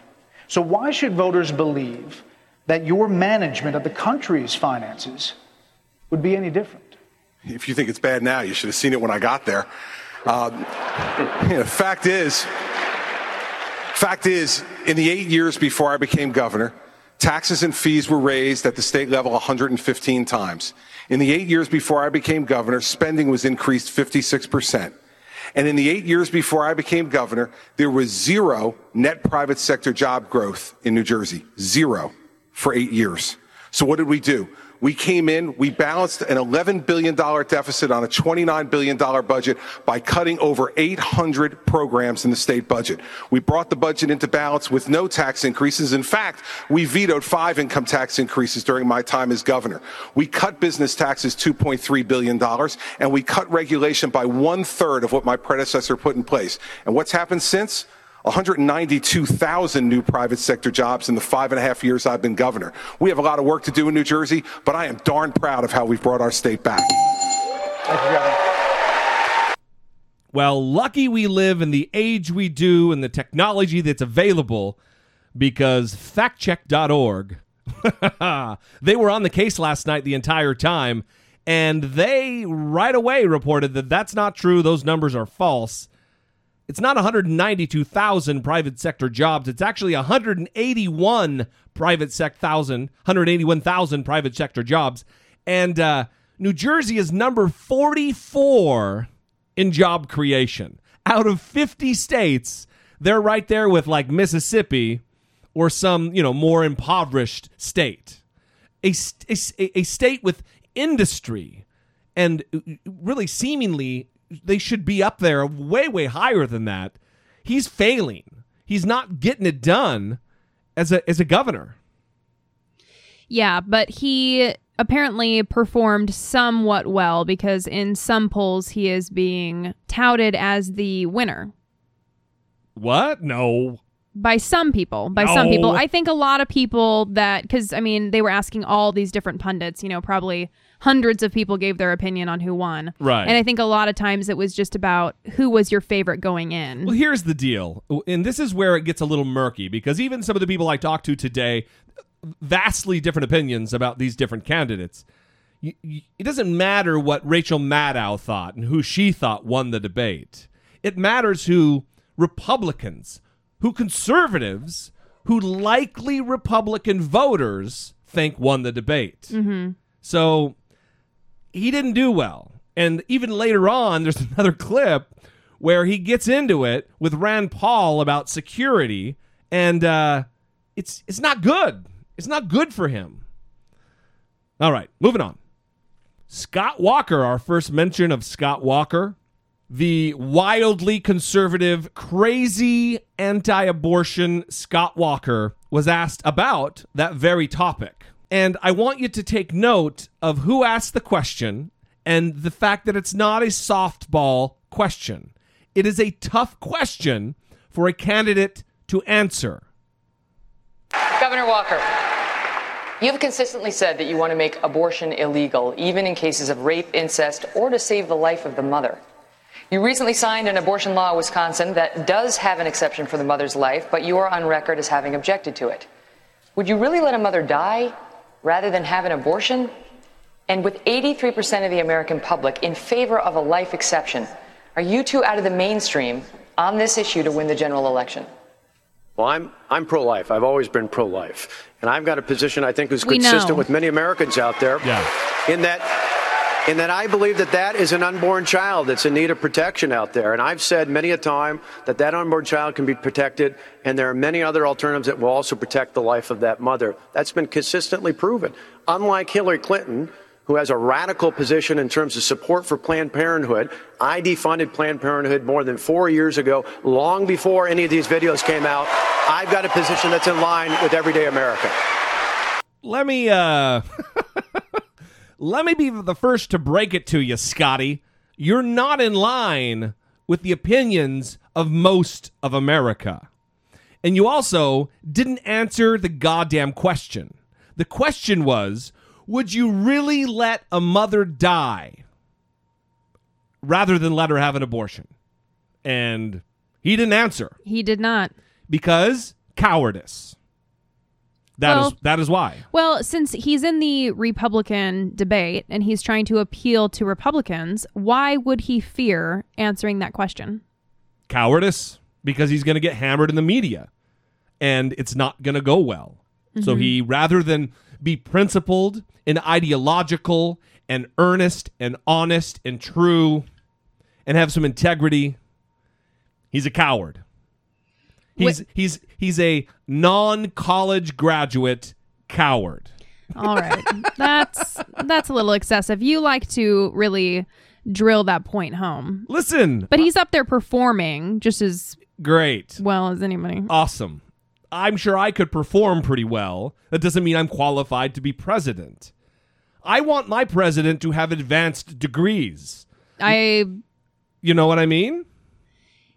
So, why should voters believe that your management of the country's finances would be any different? If you think it's bad now, you should have seen it when I got there. Um, you know, fact is, fact is, in the eight years before I became governor, taxes and fees were raised at the state level 115 times. In the eight years before I became governor, spending was increased 56 percent. And in the eight years before I became governor, there was zero net private sector job growth in New Jersey. Zero for eight years. So what did we do? We came in, we balanced an $11 billion deficit on a $29 billion budget by cutting over 800 programs in the state budget. We brought the budget into balance with no tax increases. In fact, we vetoed five income tax increases during my time as governor. We cut business taxes $2.3 billion, and we cut regulation by one third of what my predecessor put in place. And what's happened since? 192,000 new private sector jobs in the five and a half years I've been governor. We have a lot of work to do in New Jersey, but I am darn proud of how we've brought our state back. Well, lucky we live in the age we do and the technology that's available because factcheck.org, they were on the case last night the entire time, and they right away reported that that's not true. Those numbers are false. It's not 192,000 private sector jobs. It's actually 181 private sec thousand, 181,000 private sector jobs. And uh, New Jersey is number 44 in job creation. Out of 50 states, they're right there with like Mississippi or some, you know, more impoverished state. A, a, a state with industry and uh, really seemingly they should be up there way way higher than that. He's failing. He's not getting it done as a as a governor. Yeah, but he apparently performed somewhat well because in some polls he is being touted as the winner. What? No. by some people by some people i think a lot of people that because i mean they were asking all these different pundits you know probably hundreds of people gave their opinion on who won Right. and i think a lot of times it was just about who was your favorite going in Well, here's the deal, and this is where it gets a little murky because even some of the people I talked to today, vastly different opinions about these different candidates. It doesn't matter what Rachel Maddow thought and who she thought won the debate. It matters who Republicans, who conservatives, who likely Republican voters think won the debate. mm-hmm. So he didn't do well. And even later on, there's another clip where he gets into it with Rand Paul about security, and uh, it's it's not good. It's not good for him. All right, moving on. Scott Walker, our first mention of Scott Walker, the wildly conservative, crazy anti abortion Scott Walker was asked about that very topic. And I want you to take note of who asked the question and the fact that it's not a softball question. It is a tough question for a candidate to answer. Governor Walker, you have consistently said that you want to make abortion illegal, even in cases of rape, incest, or to save the life of the mother. You recently signed an abortion law in Wisconsin that does have an exception for the mother's life, but you are on record as having objected to it. Would you really let a mother die rather than have an abortion? And with 83% of the American public in favor of a life exception, are you two out of the mainstream on this issue to win the general election? Well, I'm I'm pro-life. I've always been pro-life, and I've got a position I think is consistent with many Americans out there. Yeah. In that, in that I believe that that is an unborn child that's in need of protection out there, and I've said many a time that that unborn child can be protected, and there are many other alternatives that will also protect the life of that mother. That's been consistently proven. Unlike Hillary Clinton. Who has a radical position in terms of support for Planned Parenthood? I defunded Planned Parenthood more than four years ago, long before any of these videos came out. I've got a position that's in line with everyday America. Let me uh let me be the first to break it to you, Scotty. You're not in line with the opinions of most of America. And you also didn't answer the goddamn question. The question was, would you really let a mother die rather than let her have an abortion? And he didn't answer he did not because cowardice. That is Well- that is why. Well, since he's in the Republican debate and he's trying to appeal to Republicans, why would he fear answering that question? cowardice because he's going to get hammered in the media and it's not going to go well. So Mhm. he, rather than be principled and ideological and earnest and honest and true and have some integrity, he's a coward. He's he's he's a non-college graduate coward. All right. that's that's a little excessive. You like to really drill that point home. Listen, But he's up there performing just as great. well as anybody. Awesome. I'm sure I could perform pretty well. That doesn't mean I'm qualified to be president. I want my president to have advanced degrees. I You know what I mean?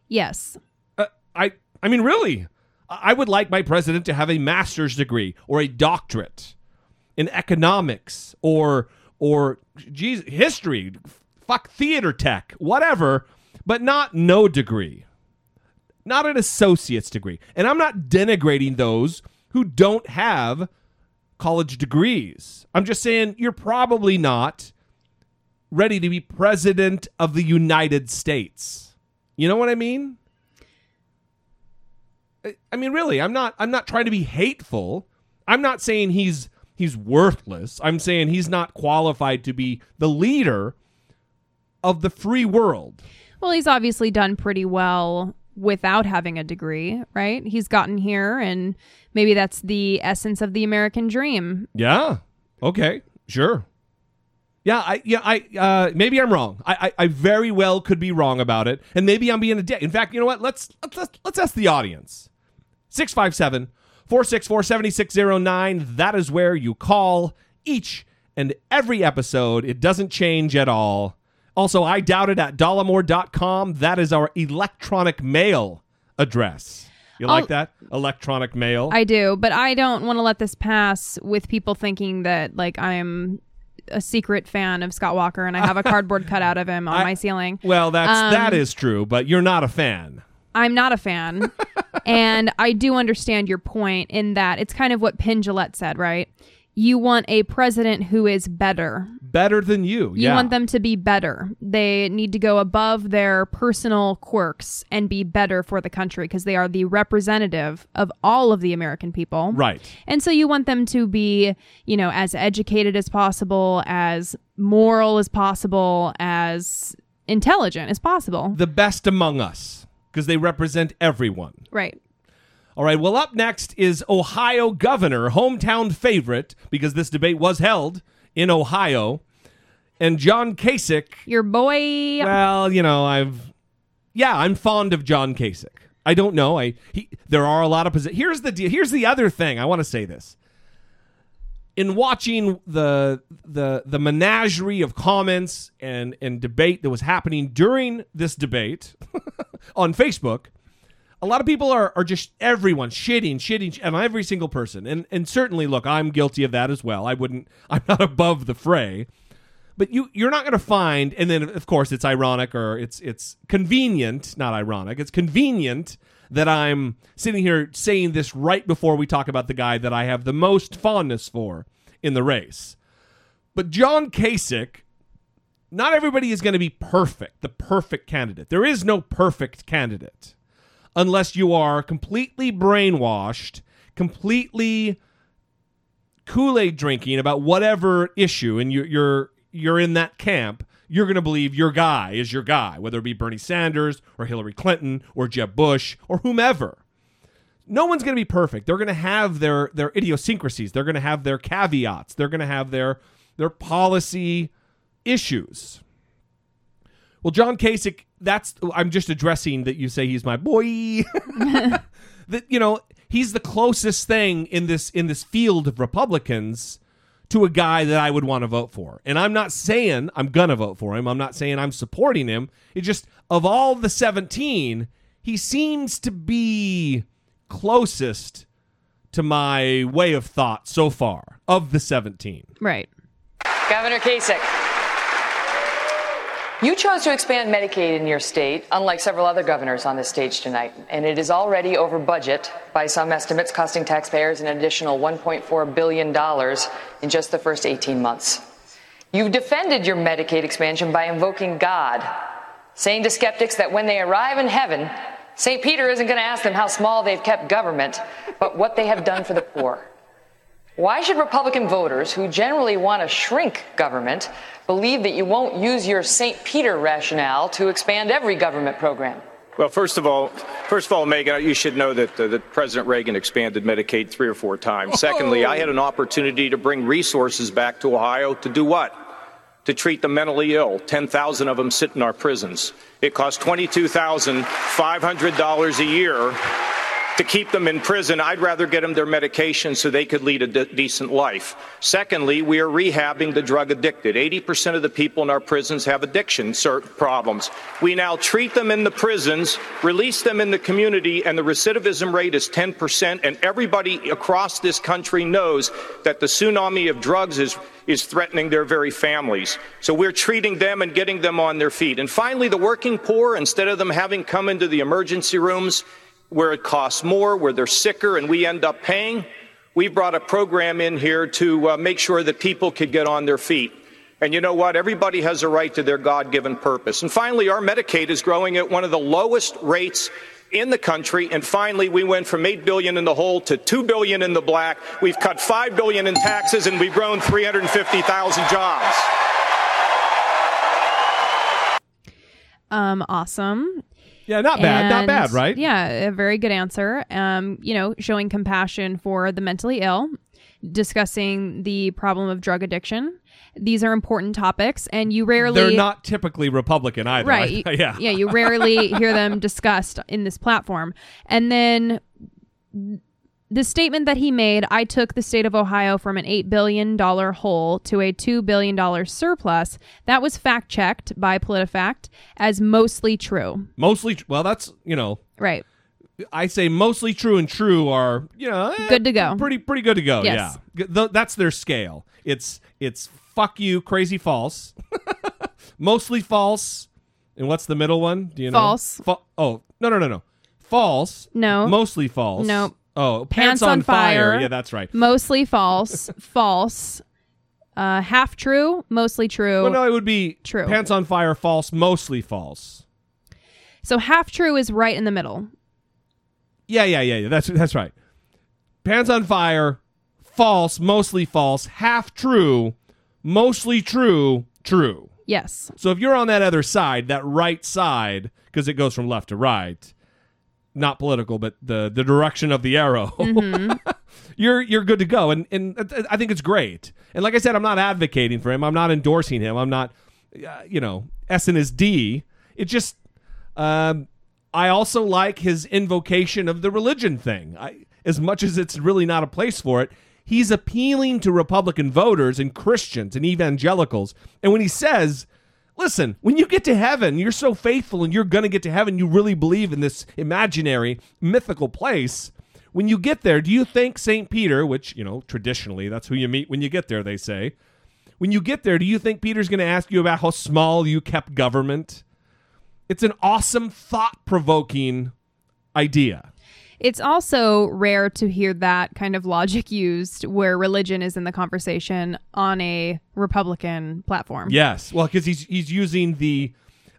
yes. Uh, I I mean really. I would like my president to have a master's degree or a doctorate in economics or or geez, history, fuck theater tech, whatever, but not no degree. Not an associate's degree. And I'm not denigrating those who don't have college degrees. I'm just saying you're probably not ready to be president of the United States. You know what I mean? I- mean really, I'm not I'm not trying to be hateful. I'm not saying he's he's worthless. I'm saying he's not qualified to be the leader of the free world. Well, he's obviously done pretty well without having a degree, right? He's gotten here and maybe that's the essence of the American dream. Yeah. Okay. Sure. Yeah. I. Yeah. I. Uh. Maybe I'm wrong. I. I, I very well could be wrong about it, and maybe I'm being a dick. In fact, you know what? Let's let's let's, let's ask the audience. 657 464 7609. That is where you call each and every episode. It doesn't change at all. Also, I doubt it at dollemore.com. That is our electronic mail address. You like I'll- that? Electronic mail. I do, but I don't want to let this pass with people thinking that like I'm a secret fan of Scott Walker and I have a cardboard cutout of him on my ceiling. well, that's Um, that is true, but you're not a fan. I'm not a fan. and I do understand your point in that it's kind of what Penn said, right? You want a president who is better. Better than you. You yeah. want them to be better. They need to go above their personal quirks and be better for the country because they are the representative of all of the American people. Right. And so you want them to be, you know, as educated as possible, as moral as possible, as intelligent as possible. the best among us because they represent everyone. Right. All right. Well, up next is Ohio governor, hometown favorite, because this debate was held in Ohio, and John Kasich. Your boy. Well, you know, I've yeah, I'm fond of John Kasich. I don't know. I he, there are a lot of posi- Here's the deal. Here's the other thing. I want to say this. In watching the the the menagerie of comments and and debate that was happening during this debate on Facebook, a lot of people are, are just everyone shitting, shitting on every single person. And and certainly look, I'm guilty of that as well. I wouldn't I'm not above the fray. But you you're not going to find and then of course it's ironic or it's it's convenient, not ironic. It's convenient that I'm sitting here saying this right before we talk about the guy that I have the most fondness for in the race. But John Kasich not everybody is going to be perfect, the perfect candidate. There is no perfect candidate unless you are completely brainwashed, completely Kool Aid drinking about whatever issue, and you're you're you're in that camp. You're going to believe your guy is your guy, whether it be Bernie Sanders or Hillary Clinton or Jeb Bush or whomever. No one's going to be perfect. They're going to have their their idiosyncrasies. They're going to have their caveats. They're going to have their their policy issues. Well, John Kasich, that's I'm just addressing that you say he's my boy. that you know, he's the closest thing in this in this field of Republicans to a guy that I would want to vote for. And I'm not saying I'm going to vote for him. I'm not saying I'm supporting him. It just of all the 17, he seems to be closest to my way of thought so far of the 17. Right. Governor Kasich. You chose to expand Medicaid in your state, unlike several other governors on this stage tonight, and it is already over budget by some estimates, costing taxpayers an additional $1.4 billion in just the first 18 months. You've defended your Medicaid expansion by invoking God, saying to skeptics that when they arrive in heaven, St. Peter isn't going to ask them how small they've kept government, but what they have done for the poor. Why should Republican voters, who generally want to shrink government, believe that you won't use your St. Peter rationale to expand every government program? Well, first of all, first of all, Megyn, you should know that, uh, that President Reagan expanded Medicaid three or four times. Secondly, I had an opportunity to bring resources back to Ohio to do what? To treat the mentally ill. 10,000 of them sit in our prisons. It costs $22,500 a year to keep them in prison. I'd rather get them their medication so they could lead a de- decent life. Secondly, we are rehabbing the drug addicted. 80% of the people in our prisons have addiction problems. We now treat them in the prisons, release them in the community, and the recidivism rate is 10%. And everybody across this country knows that the tsunami of drugs is is threatening their very families. So we're treating them and getting them on their feet. And finally, the working poor, instead of them having come into the emergency rooms where it costs more, where they're sicker, and we end up paying, we brought a program in here to uh, make sure that people could get on their feet. And you know what? Everybody has a right to their God given purpose. And finally, our Medicaid is growing at one of the lowest rates in the country. And finally, we went from 8 billion in the hole to 2 billion in the black. We've cut 5 billion in taxes and we've grown 350,000 jobs. Um, awesome. Yeah, not bad. Not bad, right? Yeah, a very good answer. Um, you know, showing compassion for the mentally ill, discussing the problem of drug addiction. These are important topics, and you rarely They're not typically Republican either. right. I- yeah. yeah. You rarely hear them discussed in this platform, and then the statement that he made I took the state of Ohio from an $8 billion hole to a $2 billion surplus. That was fact checked by PolitiFact as mostly true. Mostly, well, that's, you know, Right. I say mostly true and true are you know eh, Good to go. Pretty pretty good to go. Yes. Yeah, th- that's their scale. It's it's fuck you, crazy false, mostly false, and what's the middle one? Do you know? False. Fa- oh no no no no, false. No. mostly false. Nope. Oh, Pants on fire. Yeah, that's right. Mostly false. false. Uh, half true. Mostly true. Well, no, it would be True. Pants on fire, false, mostly false. So half true is right in the middle. Yeah, yeah, yeah, yeah. That's that's right. Pants on fire, false, mostly false, half true, mostly true, true. Yes. So if you're on that other side, that right side, because it goes from left to right, not political, but the the direction of the arrow, you're you're good to go. And and I think it's great. And like I said, I'm not advocating for him. I'm not endorsing him. I'm not, uh, you know, S and his D. It just, um, I also like his invocation of the religion thing. I, as much as it's really not a place for it, he's appealing to Republican voters and Christians and evangelicals. And when he says, listen, when you get to heaven, you're so faithful and you're going to get to heaven, you really believe in this imaginary, mythical place. When you get there, do you think St. Peter, which, you know, traditionally that's who you meet when you get there, they say, when you get there, do you think Peter's going to ask you about how small you kept government? It's an awesome, thought provoking idea. It's also rare to hear that kind of logic used where religion is in the conversation on a Republican platform. Yes, well, because he's he's using the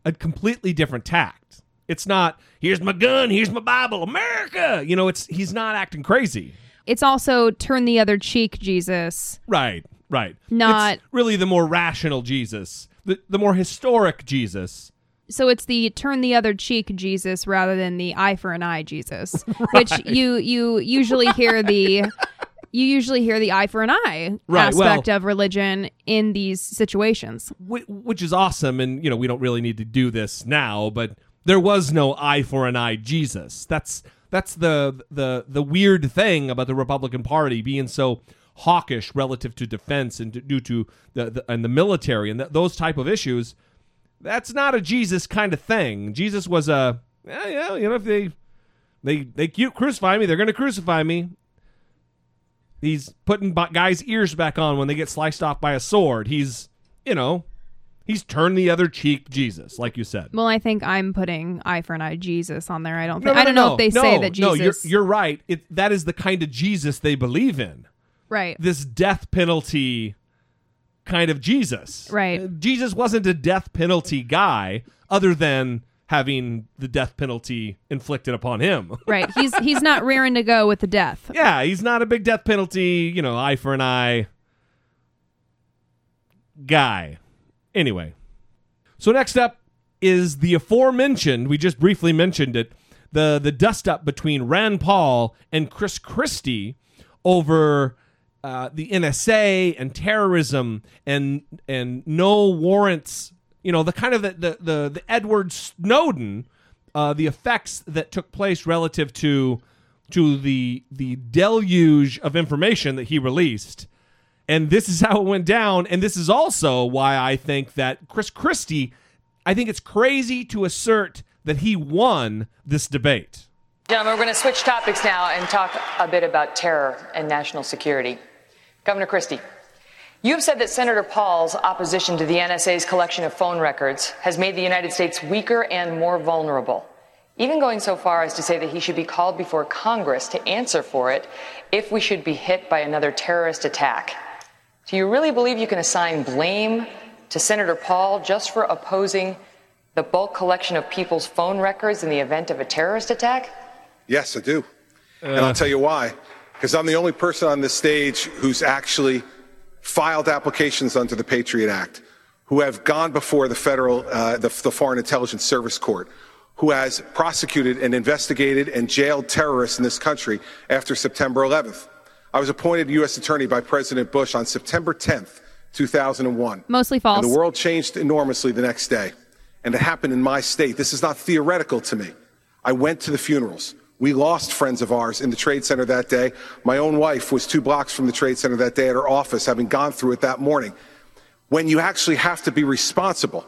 a completely different tact. It's not here's my gun, here's my Bible, America. You know, it's he's not acting crazy. It's also turn the other cheek, Jesus. Right, right. Not- It's really the more rational Jesus, the the more historic Jesus. So it's the turn the other cheek Jesus rather than the eye for an eye Jesus, which you you usually hear the you usually hear the eye for an eye Right, aspect well- of religion in these situations. Which is awesome and you know we don't really need to do this now but there was no eye for an eye jesus. That's that's the the the weird thing about the republican party being so hawkish relative to defense and to, due to the, the and the military and th- those type of issues that's not a jesus kind of thing jesus was a yeah, yeah you know if they they they crucify me they're going to crucify me He's putting guys' ears back on when they get sliced off by a sword. He's, you know, he's turned the other cheek, Jesus, like you said. Well, I think I'm putting eye for an eye Jesus on there. I don't No, think no, I don't no, know no. if they no, say that Jesus No, you're, you're right. It, that is the kind of Jesus they believe in. right. This death penalty kind of Jesus. Right. Uh, Jesus wasn't a death penalty guy, other than having the death penalty inflicted upon him. Right. He's he's not rearing to go with the death. yeah, he's not a big death penalty, you know, eye for an eye guy. Anyway, so next up is the aforementioned. We just briefly mentioned it. The the dust up between Rand Paul and Chris Christie over uh, the NSA and terrorism and and no warrants. You know the kind of the the the, the Edward Snowden, uh, the effects that took place relative to to the the deluge of information that he released. And this is how it went down. And this is also why I think that Chris Christie, I think it's crazy to assert that he won this debate. Gentlemen, we're going to switch topics now and talk a bit about terror and national security. Governor Christie, you have said that Senator Paul's opposition to the NSA's collection of phone records has made the United States weaker and more vulnerable, even going so far as to say that he should be called before Congress to answer for it if we should be hit by another terrorist attack. Do you really believe you can assign blame to Senator Paul just for opposing the bulk collection of people's phone records in the event of a terrorist attack? Yes, I do. and I'll uh, tell you why. Because I'm the only person on this stage who's actually filed applications under the Patriot Act, who have gone before the federal, uh, the, the Foreign Intelligence Service Court, who has prosecuted and investigated and jailed terrorists in this country after September 11th. I was appointed U.S. Attorney by President Bush on September 10th, 2001. Mostly false. And the world changed enormously the next day. And it happened in my state. This is not theoretical to me. I went to the funerals. We lost friends of ours in the Trade Center that day. My own wife was two blocks from the Trade Center that day at her office, having gone through it that morning. When you actually have to be responsible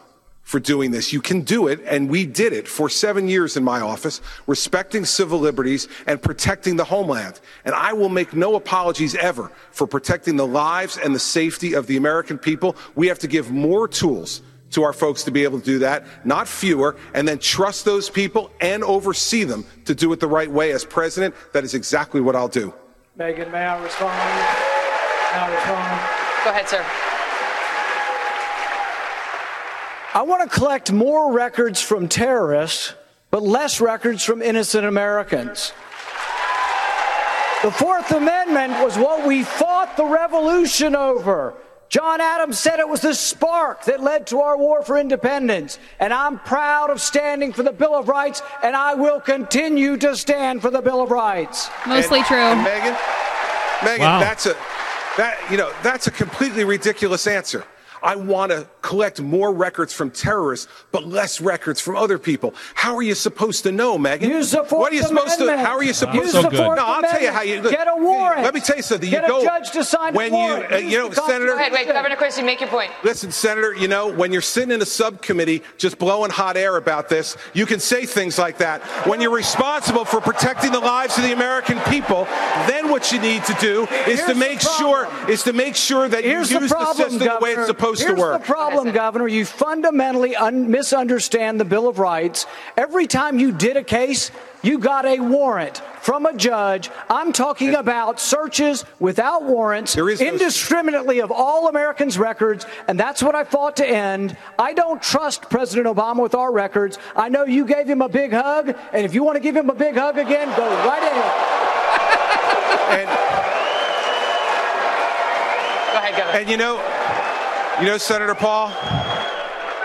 for doing this. You can do it, and we did it for seven years in my office, respecting civil liberties and protecting the homeland. And I will make no apologies ever for protecting the lives and the safety of the American people. We have to give more tools to our folks to be able to do that, not fewer, and then trust those people and oversee them to do it the right way. As president, that is exactly what I'll do. Megyn, may I respond? May I respond? Go ahead, sir. I want to collect more records from terrorists, but less records from innocent Americans. The Fourth Amendment was what we fought the revolution over. John Adams said it was the spark that led to our war for independence. And I'm proud of standing for the Bill of Rights, and I will continue to stand for the Bill of Rights. Mostly And- true. and Megyn, Megyn, Wow. that's a that you know that's a completely ridiculous answer. I want to collect more records from terrorists, but less records from other people. How are you supposed to know, Megyn? Use the Fourth what are you supposed Amendment. to? How are you supposed Use to? the Fourth no, I'll tell you how you look, Get a warrant. Let me tell you something. Get you a go judge to sign a when warrant. you uh, you know, Senator. Go ahead, wait, Governor Christie, make your point. Listen, Senator, you know, when you're sitting in a subcommittee just blowing hot air about this, you can say things like that. When you're responsible for protecting the lives of the American people, then what you need to do is Here's to make sure is to make sure that Here's you use the, problem, system Governor. the way it's supposed Here's to work. the problem, Governor. You fundamentally un- misunderstand the Bill of Rights. Every time you did a case, you got a warrant from a judge. I'm talking about searches without warrants, indiscriminately of all Americans' records, and that's what I fought to end. I don't trust President Obama with our records. I know you gave him a big hug, and if you want to give him a big hug again, go right ahead. Go ahead, Governor. And you know, you know, Senator Paul,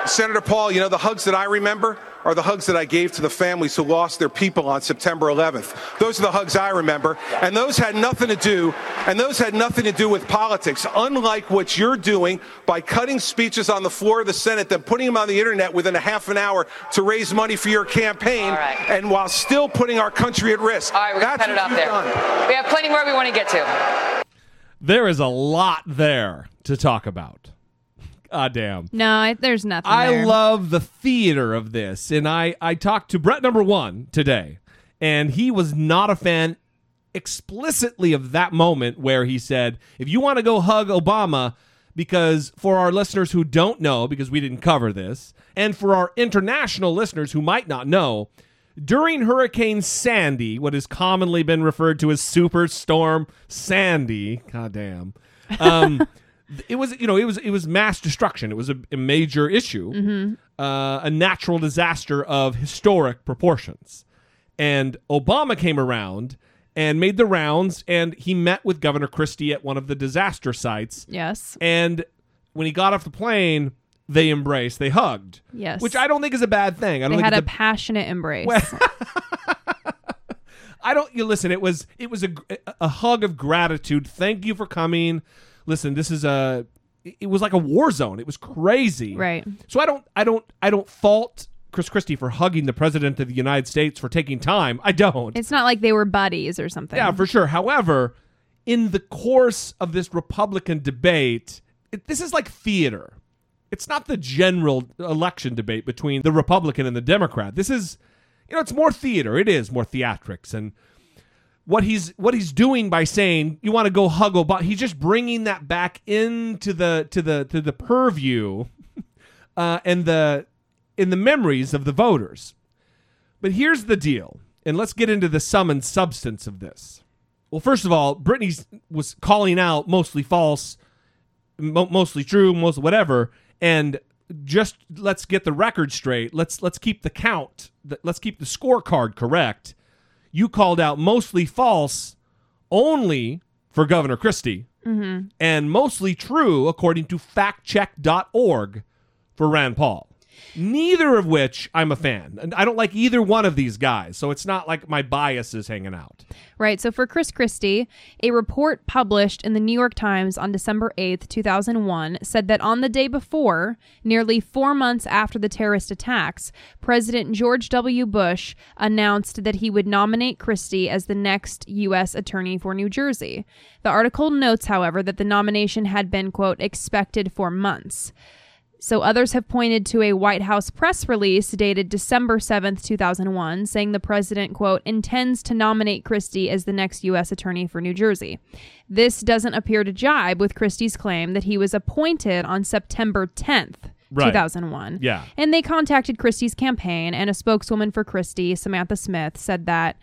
Senator Paul, you know, the hugs that I remember are the hugs that I gave to the families who lost their people on September 11th. Those are the hugs I remember. And those had nothing to do, and those had nothing to do with politics, unlike what you're doing by cutting speeches on the floor of the Senate, then putting them on the internet within a half an hour to raise money for your campaign, and while still putting our country at risk. All right, we're going to cut it off there. done. We have plenty more we want to get to. There is a lot there to talk about. God damn. No, I, there's nothing. I there. love the theater of this. And I, I talked to Brett number one today, and he was not a fan explicitly of that moment where he said, if you want to go hug Obama, because for our listeners who don't know, because we didn't cover this, and for our international listeners who might not know, during Hurricane Sandy, what has commonly been referred to as Superstorm Sandy, goddamn, um, it was you know it was it was mass destruction. It was a, a major issue, Mhm. uh, a natural disaster of historic proportions. And Obama came around and made the rounds, and he met with Governor Christie at one of the disaster sites. Yes. And when he got off the plane, they embraced, they hugged. Yes. Which I don't think is a bad thing. I don't They had it's a passionate embrace. I don't. You listen. It was it was a a hug of gratitude. Thank you for coming. Listen, this is a. It was like a war zone. It was crazy. Right. So I don't. I don't. I don't fault Chris Christie for hugging the president of the United States for taking time. I don't. it's not like they were buddies or something. Yeah, for sure. However, in the course of this Republican debate, it, this is like theater. It's not the general election debate between the Republican and the Democrat. This is, you know, it's more theater. It is more theatrics, and what he's what he's doing by saying you want to go hug Obama, he's just bringing that back into the to the to the purview, uh, and the in the memories of the voters. But here's the deal, and let's get into the sum and substance of this. Well, first of all, Brittany was calling out mostly false, mo- mostly true, most whatever, and just let's get the record straight. Let's let's keep the count. Let's keep the scorecard correct. You called out mostly false only for Governor Christie Mhm. and mostly true according to factcheck.org for Rand Paul. Neither of which I'm a fan. I don't like either one of these guys. So it's not like my bias is hanging out. Right. So for Chris Christie, a report published in the New York Times on December 8th, 2001, said that on the day before, nearly four months after the terrorist attacks, President George W. Bush announced that he would nominate Christie as the next U.S. Attorney for New Jersey. The article notes, however, that the nomination had been, quote, expected for months. So others have pointed to a White House press release dated December 7th, 2001, saying the president, quote, intends to nominate Christie as the next U.S. Attorney for New Jersey. This doesn't appear to jibe with Christie's claim that he was appointed on September 10th. Right. 2001. Yeah. And they contacted Christie's campaign, and a spokeswoman for Christie, Samantha Smith, said that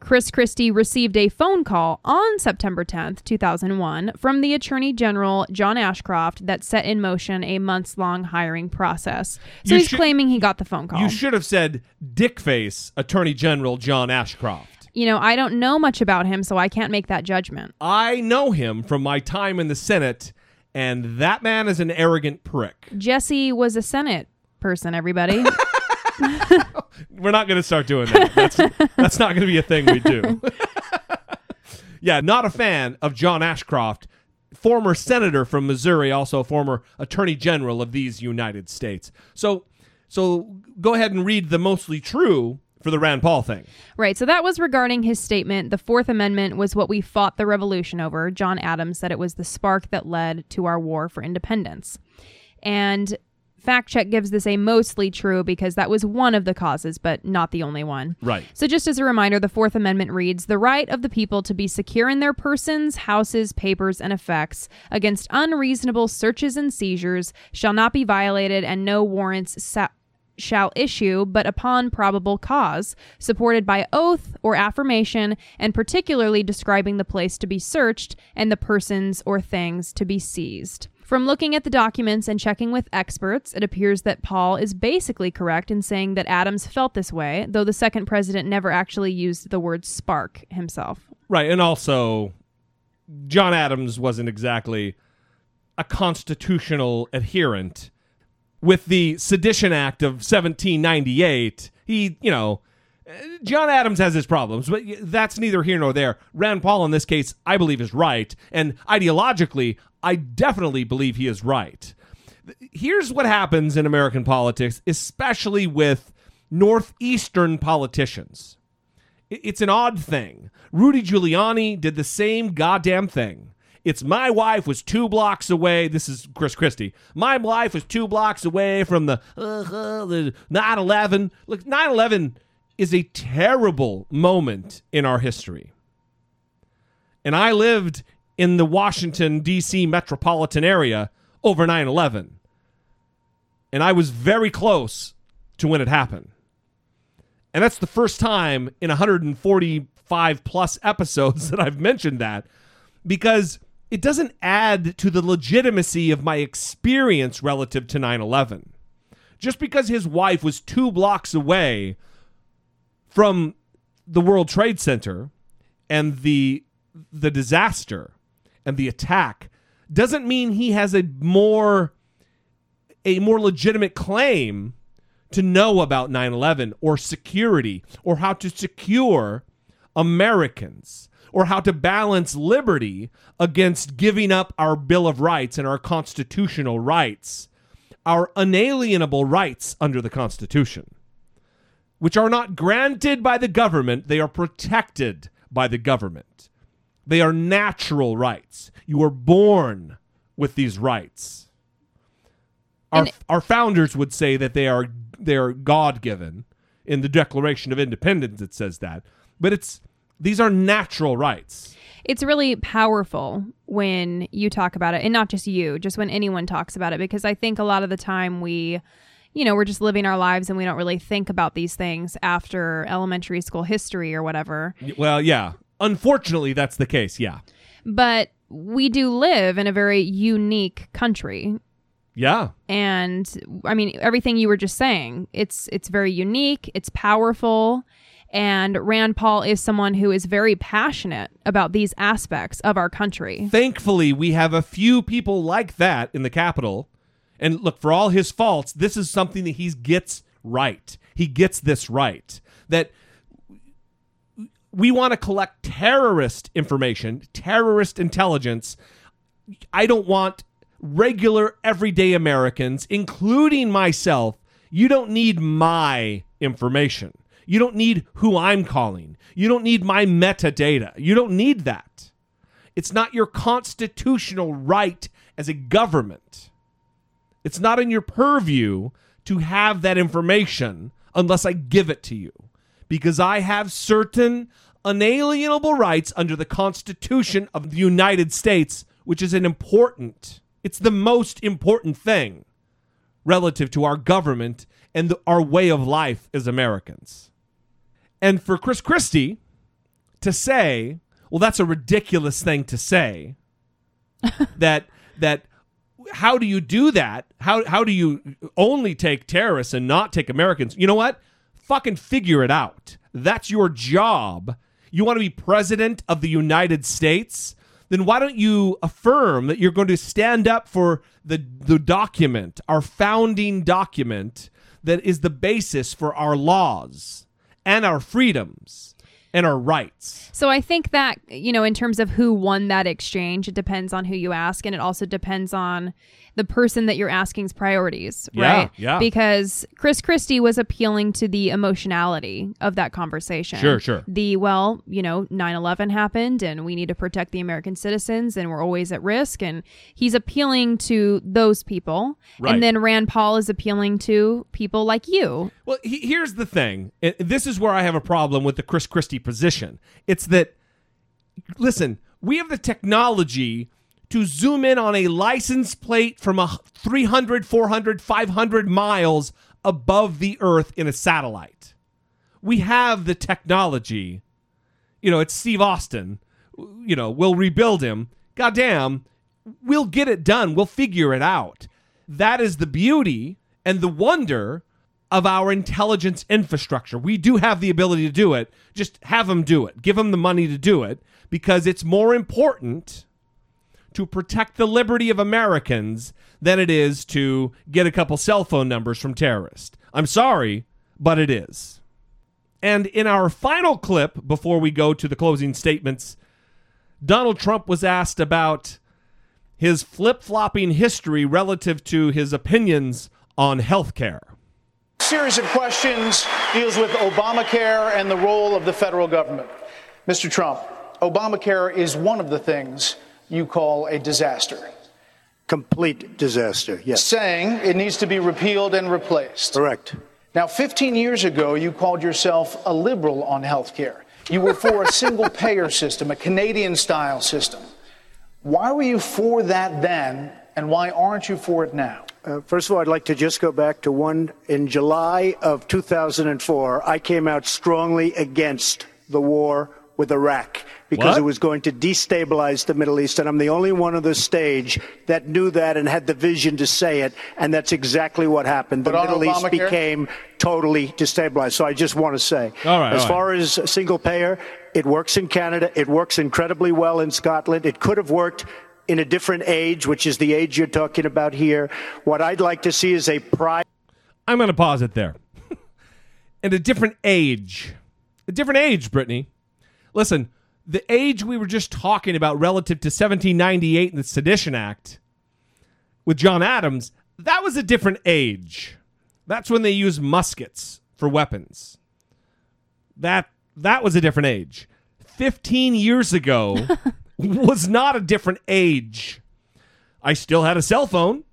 Chris Christie received a phone call on September 10th, 2001, from the Attorney General John Ashcroft that set in motion a months long hiring process. So You he's should- claiming he got the phone call. You should have said Dickface Attorney General John Ashcroft. You know, I don't know much about him, so I can't make that judgment. I know him from my time in the Senate, and that man is an arrogant prick. Jesse was a Senate person, everybody. We're not going to start doing that. That's, that's not going to be a thing we do. yeah, not a fan of John Ashcroft, former senator from Missouri, also former attorney general of these United States. So, so go ahead and read the mostly true for the Rand Paul thing. Right. So that was regarding his statement. The Fourth Amendment was what we fought the revolution over. John Adams said it was the spark that led to our war for independence. And fact check gives this a mostly true because that was one of the causes, but not the only one. Right. So, just as a reminder, the Fourth Amendment reads The right of the people to be secure in their persons, houses, papers, and effects against unreasonable searches and seizures shall not be violated, and no warrants sa- shall issue but upon probable cause, supported by oath or affirmation, and particularly describing the place to be searched and the persons or things to be seized. From looking at the documents and checking with experts, it appears that Paul is basically correct in saying that Adams felt this way, though the second president never actually used the word spark himself. Right. And also, John Adams wasn't exactly a constitutional adherent. With the Sedition Act of 1798, he, you know, John Adams has his problems, but that's neither here nor there. Rand Paul, in this case, I believe is right. And ideologically, I definitely believe he is right. Here's what happens in American politics, especially with Northeastern politicians. It's an odd thing. Rudy Giuliani did the same goddamn thing. It's my wife was two blocks away. This is Chris Christie. My wife was two blocks away from the uh, uh, the 9/11. Look, 9/11 is a terrible moment in our history. And I lived in the Washington D.C. metropolitan area over 9/11. And I was very close to when it happened. And that's the first time in 145 plus episodes that I've mentioned that because it doesn't add to the legitimacy of my experience relative to 9 11. Just because his wife was two blocks away from the World Trade Center and the the disaster and the attack doesn't mean he has a more a more legitimate claim to know about 9/11 or security or how to secure Americans or how to balance liberty against giving up our bill of rights and our constitutional rights our unalienable rights under the constitution which are not granted by the government they are protected by the government they are natural rights you are born with these rights our, our founders would say that they are they are God given. In the Declaration of Independence, it says that, but it's these are natural rights. It's really powerful when you talk about it, and not just you, just when anyone talks about it, because I think a lot of the time we, you know, we're just living our lives and we don't really think about these things after elementary school history or whatever. Well, yeah. Unfortunately, that's the case. Yeah. But we do live in a very unique country Yeah. and i mean everything you were just saying it's it's very unique it's powerful and rand paul is someone who is very passionate about these aspects of our country Thankfully, we have a few people like that in the Capitol. And look, for all his faults, this is something that he gets right. He gets this right. That we want to collect terrorist information, terrorist intelligence. I don't want regular, everyday Americans, including myself. You don't need my information. You don't need who I'm calling. You don't need my metadata. You don't need that. It's not your constitutional right as a government. It's not in your purview to have that information unless I give it to you. Because I have certain unalienable rights under the Constitution of the United States, which is an important, it's the most important thing relative to our government and the, our way of life as Americans. And for Chris Christie to say, well, that's a ridiculous thing to say. that that how do you do that? How how do you only take terrorists and not take Americans? You know what? Fucking figure it out. That's your job. You want to be president of the United States? Then why don't you affirm that you're going to stand up for the the document, our founding document that is the basis for our laws and our freedoms and our rights. So I think that, you know, in terms of who won that exchange, it depends on who you ask and it also depends on the person that you're asking's priorities, Yeah, right? yeah. Because Chris Christie was appealing to the emotionality of that conversation. Sure, sure. The, well, you know, 9 11 happened and we need to protect the American citizens and we're always at risk. And he's appealing to those people. Right. And then Rand Paul is appealing to people like you. Well, he, here's the thing. This is where I have a problem with the Chris Christie position. It's that, listen, we have the technology to zoom in on a license plate from a 300, 400, 500 miles above the earth in a satellite. We have the technology. You know, it's Steve Austin. You know, we'll rebuild him. Goddamn, we'll get it done. We'll figure it out. That is the beauty and the wonder of our intelligence infrastructure. We do have the ability to do it. Just have them do it. Give them the money to do it because it's more important to protect the liberty of Americans than it is to get a couple cell phone numbers from terrorists. I'm sorry, but it is. And in our final clip before we go to the closing statements, Donald Trump was asked about his flip flopping history relative to his opinions on health care. Series of questions deals with Obamacare and the role of the federal government. Mr. Trump, Obamacare is one of the things you call a disaster. Complete disaster, yes. Saying it needs to be repealed and replaced. Correct. Now, 15 years ago, you called yourself a liberal on health care. You were for a single payer system, a Canadian style system. Why were you for that then, and why aren't you for it now? Uh, first of all, I'd like to just go back to one. In July of 2004, I came out strongly against the war with Iraq because What? it was going to destabilize the Middle East. And I'm the only one on the stage that knew that and had the vision to say it. And that's exactly what happened. The But on Middle East became totally destabilized. So I just want to say, All right, as all right. far as single payer, it works in Canada. It works incredibly well in Scotland. It could have worked in a different age, which is the age you're talking about here. What I'd like to see is a private. I'm going to pause it there. At a different age. A different age, Brittany. Listen, the age we were just talking about relative to 1798 and the Sedition Act with John Adams, that was a different age. That's when they used muskets for weapons. That that was a different age. 15 years ago was not a different age. I still had a cell phone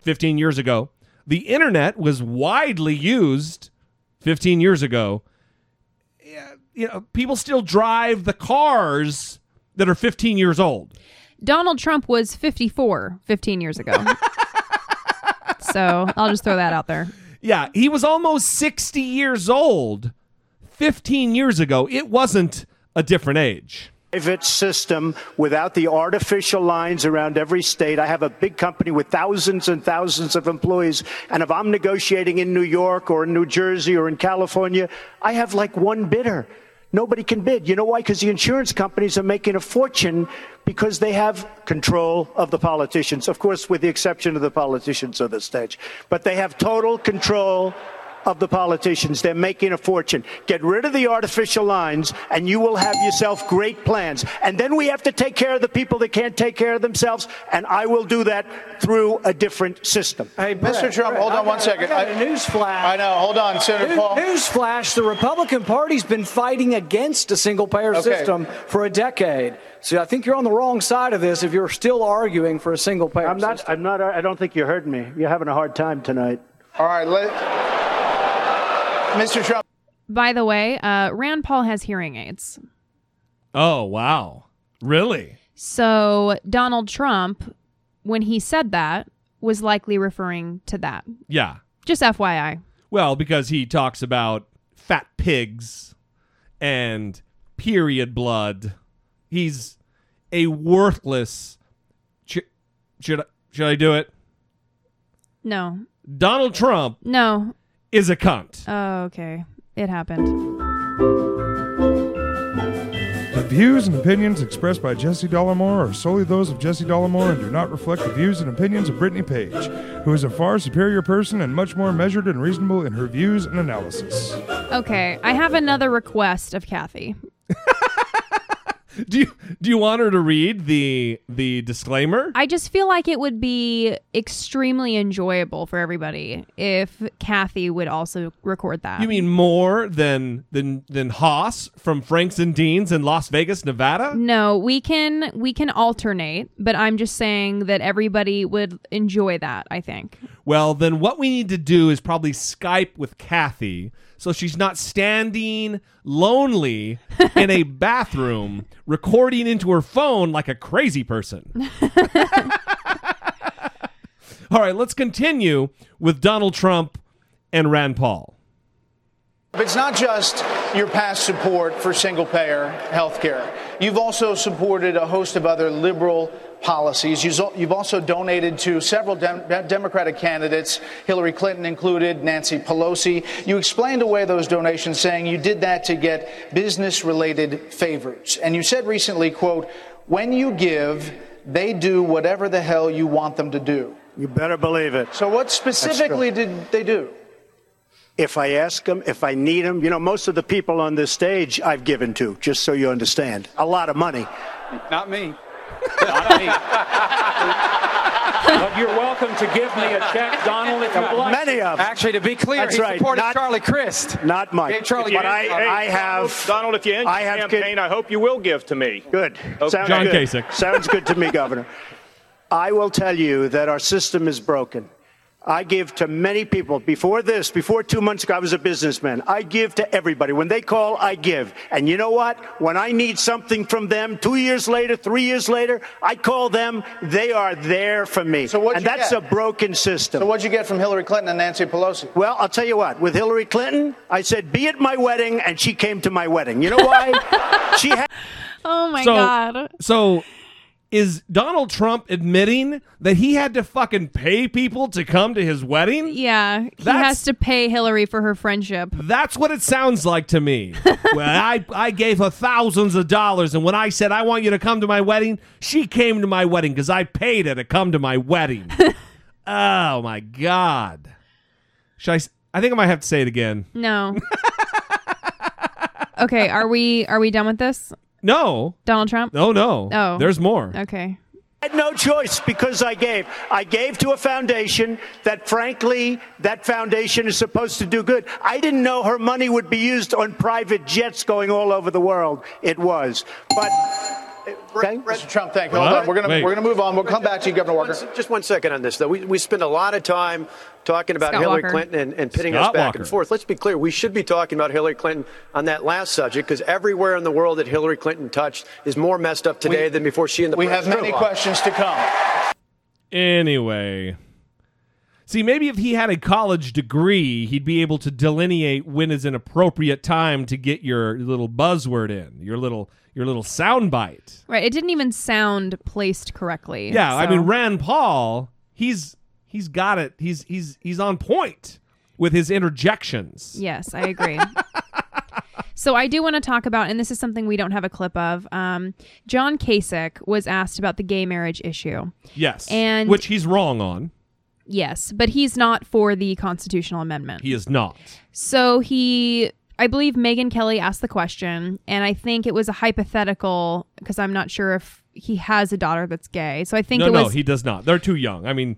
15 years ago. The internet was widely used 15 years ago. Yeah, You know, people still drive the cars that are 15 years old. Donald Trump was 54 15 years ago. so I'll just throw that out there. Yeah, he was almost 60 years old 15 years ago. It wasn't a different age. Private system without the artificial lines around every state. I have a big company with thousands and thousands of employees, and if I'm negotiating in New York or in New Jersey or in California, I have like one bidder. Nobody can bid. You know why? Because the insurance companies are making a fortune because they have control of the politicians. Of course, with the exception of the politicians on the stage. But they have total control of the politicians. They're making a fortune. Get rid of the artificial lines, and you will have yourself great plans. And then we have to take care of the people that can't take care of themselves, and I will do that through a different system. Hey, Mr. Trump, hold on one second. I got I- a news flash. I know. Hold on, Senator News, Paul. news flash: the Republican Party's been fighting against a single-payer Okay. system for a decade. So I think you're on the wrong side of this if you're still arguing for a single-payer I'm not. system. I'm not. I don't think you heard me. You're having a hard time tonight. All right, let, Mr. Trump. By the way, uh, Rand Paul has hearing aids. Oh, wow. Really? So Donald Trump, when he said that, was likely referring to that. Yeah. Just FYI. Well, because he talks about fat pigs and period blood. He's a worthless. Sh- should I, should I do it? No. Donald Trump No. Is a cunt. Oh, okay. It happened. The views and opinions expressed by Jesse Dollemore are solely those of Jesse Dollemore and do not reflect the views and opinions of Brittany Page, who is a far superior person and much more measured and reasonable in her views and analysis. Okay, I have another request of Kathy. Do you do you want her to read the the disclaimer? I just feel like it would be extremely enjoyable for everybody if Kathy would also record that. You mean more than than than Haas from Franks and Deans in Las Vegas, Nevada? No, we can we can alternate, but I'm just saying that everybody would enjoy that, I think. Well, then what we need to do is probably Skype with Kathy so she's not standing lonely in a bathroom recording into her phone like a crazy person. All right, let's continue with Donald Trump and Rand Paul. It's not just your past support for single payer health care. You've also supported a host of other liberal policies. You've you've also donated to several dem- Democratic candidates, Hillary Clinton included, Nancy Pelosi. You explained away those donations saying you did that to get business related favors. And you said recently, quote, when you give, they do whatever the hell you want them to do. You better believe it. So what specifically did they do? If I ask them, if I need them, you know, most of the people on this stage I've given to, just so you understand. A lot of money. Not me. Not me. but you're welcome to give me a check, Donald, if you'd like. Many of 'em. Actually, to be clear, That's he right. supported Not- Charlie Crist. Not Mike. Hey, Charlie, but I, Hey, I have. Donald, if you end I your have campaign, I hope you will give to me. Good. Okay. Sounds John good. Kasich. Sounds good to me, Governor. I will tell you that our system is broken. I give to many people. Before this, before two months ago, I was a businessman. I give to everybody. When they call, I give. And you know what? When I need something from them, two years later, three years later, I call them. They are there for me. So what'd and you that's get? a broken system. So what'd you get from Hillary Clinton and Nancy Pelosi? Well, I'll tell you what. With Hillary Clinton, I said, "Be at my wedding," and she came to my wedding. You know why? she had. Oh my so, god. So is Donald Trump admitting that he had to fucking pay people to come to his wedding? Yeah, he That's- has to pay Hillary for her friendship. That's what it sounds like to me. well, I, I gave her thousands of dollars, and when I said, I want you to come to my wedding, she came to my wedding because I paid her to come to my wedding. oh, my God. Should I? I think I might have to say it again. No. okay, are we are we done with this? No. Donald Trump? No, no. Oh. There's more. Okay. I had no choice because I gave. I gave to a foundation that, frankly, that foundation is supposed to do good. I didn't know her money would be used on private jets going all over the world. It was. But. Okay? Mr. Trump, thank you. Hold on. We're gonna we're gonna move on. We'll come back to you, Governor Walker. Just one second on this, though. We, we spend a lot of time talking about Scott Hillary Walker. Clinton and, and pitting us back Walker. and forth. Let's be clear. We should be talking about Hillary Clinton on that last subject because everywhere in the world that Hillary Clinton touched is more messed up today We- than before she and the We have president many took office. questions to come. Anyway. See, maybe if he had a college degree, he'd be able to delineate when is an appropriate time to get your little buzzword in, your little your little soundbite. Right. It didn't even sound placed correctly. Yeah, I mean Rand Paul, he's he's got it. He's he's he's on point with his interjections. Yes, I agree. so I do want to talk about, and this is something we don't have a clip of. Um, John Kasich was asked about the gay marriage issue. Yes. And- which he's wrong on. Yes, but he's not for the constitutional amendment. He is not. So he, I believe Megyn Kelly asked the question, and I think it was a hypothetical because I'm not sure if he has a daughter that's gay. So I think no, it was. no, he does not. They're too young. I mean,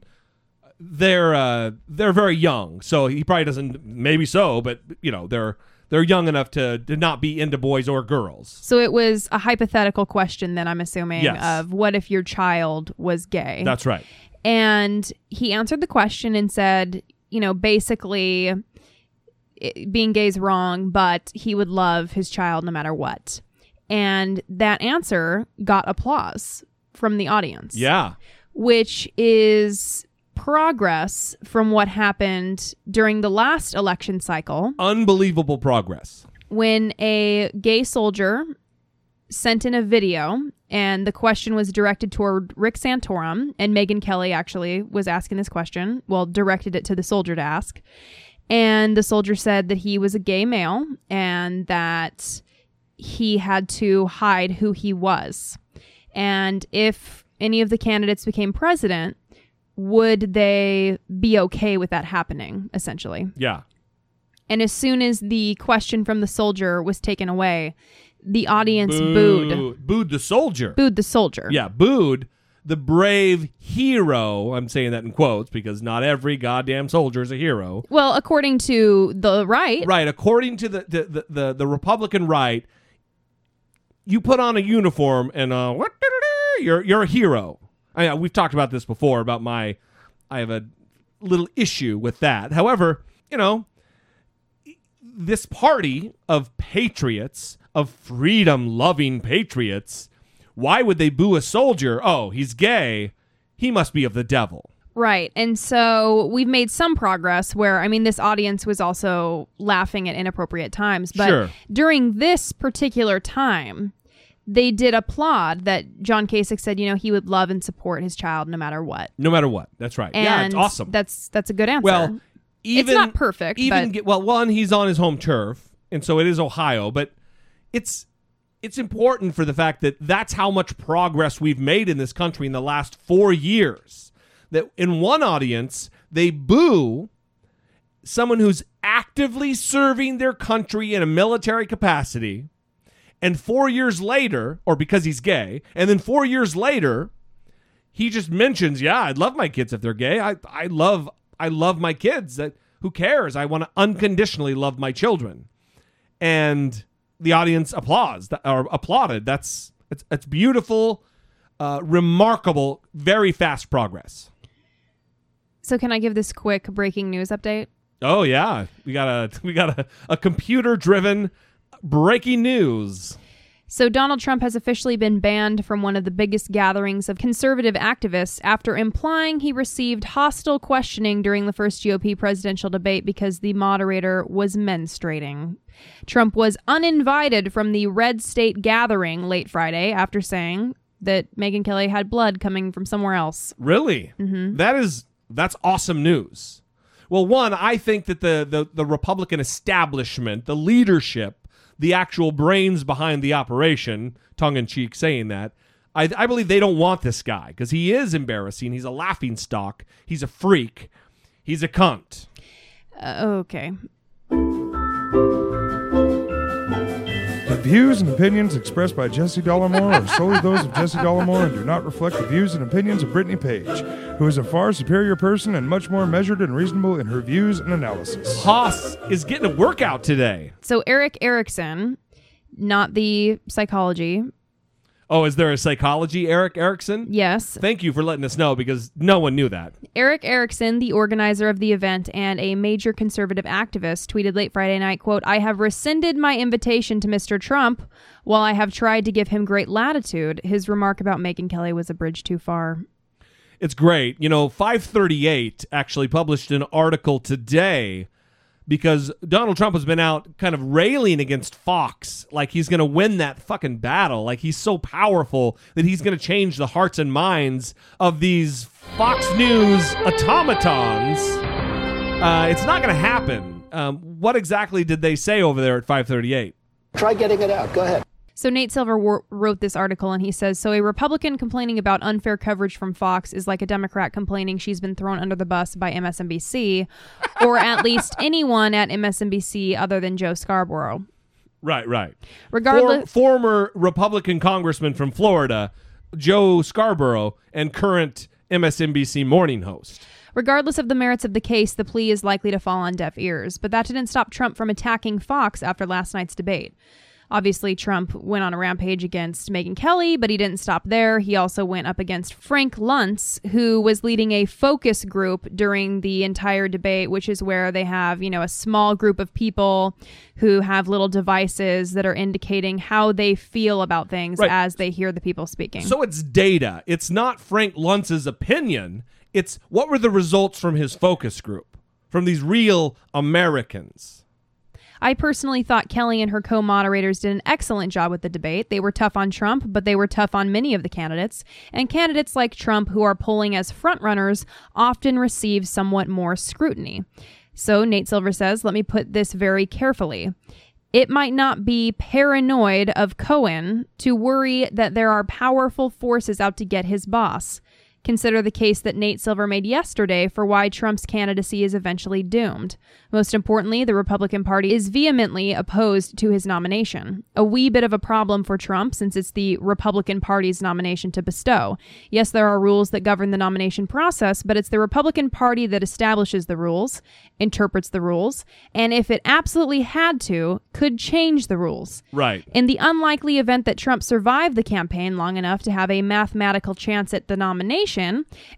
they're uh, they're very young, so he probably doesn't. Maybe so, but you know, they're they're young enough to, to not be into boys or girls. so it was a hypothetical question then I'm assuming Yes. of what if your child was gay? That's right. And he answered the question and said, you know, basically i- being gay is wrong, but he would love his child no matter what. And that answer got applause from the audience. Yeah. Which is progress from what happened during the last election cycle Unbelievable progress. when a gay soldier sent in a video and the question was directed toward Rick Santorum and Megyn Kelly actually was asking this question, well directed it to the soldier to ask. And the soldier said that he was a gay male and that he had to hide who he was. And if any of the candidates became president, would they be okay with that happening essentially? Yeah. And as soon as the question from the soldier was taken away, the audience booed. Boo- Booed the soldier. Booed the soldier. Yeah, booed the brave hero. I'm saying that in quotes because not every goddamn soldier is a hero. Well, according to the right, Right, according to the the, the, the, the Republican right, you put on a uniform and uh, what you're you're a hero. I, we've talked about this before about my I have a little issue with that. However, you know, this party of patriots, of freedom-loving patriots, why would they boo a soldier? Oh, he's gay. He must be of the devil. Right. And so we've made some progress where, I mean, this audience was also laughing at inappropriate times. But Sure. during this particular time, they did applaud that John Kasich said, you know, he would love and support his child no matter what. No matter what. That's right. And yeah, it's awesome. That's that's a good answer. Well, even it's not perfect, Even but well, one he's on his home turf, and so it is Ohio, but it's it's important for the fact that that's how much progress we've made in this country in the last four years. That in one audience they boo someone who's actively serving their country in a military capacity, and four years later, or because he's gay, and then four years later, he just mentions, "Yeah, I'd love my kids if they're gay. I I love I love my kids. That who cares? I want to unconditionally love my children." And the audience applauds or applauded. That's it's it's beautiful, uh, remarkable, very fast progress. so can I give this quick breaking news update? Oh yeah, we got a we got a, a computer driven breaking news. So, Donald Trump has officially been banned from one of the biggest gatherings of conservative activists after implying he received hostile questioning during the first GOP presidential debate because the moderator was menstruating. Trump was uninvited from the RedState gathering late Friday after saying that Megyn Kelly had blood coming from somewhere else. Really? Mhm. That is that's awesome news. Well, one, I think that the, the the Republican establishment, the leadership, the actual brains behind the operation, tongue in cheek saying that, I, I believe they don't want this guy because he is embarrassing. He's a laughing stock. He's a freak. He's a cunt. Uh, okay. The views and opinions expressed by Jesse Dollemore are solely those of Jesse Dollemore and do not reflect the views and opinions of Brittany Page, who is a far superior person and much more measured and reasonable in her views and analysis. Haas is getting a workout today. So, Erick Erickson, not the psychology, Oh, is there a psychology, Erik Erikson? Yes. Thank you for letting us know because no one knew that. Erick Erickson, the organizer of the event and a major conservative activist, tweeted late Friday night, quote, I have rescinded my invitation to Mr. Trump while I have tried to give him great latitude. His remark about Megyn Kelly was a bridge too far. It's great. You know, 538 actually published an article today because Donald Trump has been out kind of railing against Fox like he's going to win that fucking battle. Like he's so powerful that he's going to change the hearts and minds of these Fox News automatons. Uh, it's not going to happen. Um, what exactly did they say over there at 538? Try getting it out. Go ahead. So Nate Silver wor- wrote this article and he says So a Republican complaining about unfair coverage from Fox is like a Democrat complaining she's been thrown under the bus by MSNBC or at least anyone at MSNBC other than Joe Scarborough. Right, right. Regardless- For- former Republican congressman from Florida, Joe Scarborough, and current MSNBC morning host. Regardless of the merits of the case, the plea is likely to fall on deaf ears. But that didn't stop Trump from attacking Fox after last night's debate. Obviously, Trump went on a rampage against Megyn Kelly, but he didn't stop there. He also went up against Frank Luntz, who was leading a focus group during the entire debate, which is where they have, you know, a small group of people who have little devices that are indicating how they feel about things Right. as they hear the people speaking. So it's data. It's not Frank Luntz's opinion. It's what were the results from his focus group, from these real Americans. I personally thought Kelly and her co moderators did an excellent job with the debate. They were tough on Trump, but they were tough on many of the candidates. And candidates like Trump, who are polling as frontrunners, often receive somewhat more scrutiny. So Nate Silver says, let me put this very carefully. It might not be paranoid of Cohen to worry that there are powerful forces out to get his boss. Consider the case that Nate Silver made yesterday for why Trump's candidacy is eventually doomed. Most importantly, the Republican Party is vehemently opposed to his nomination. A wee bit of a problem for Trump since it's the Republican Party's nomination to bestow. Yes, there are rules that govern the nomination process, but it's the Republican Party that establishes the rules, interprets the rules, and if it absolutely had to, could change the rules. Right. In the unlikely event that Trump survived the campaign long enough to have a mathematical chance at the nomination,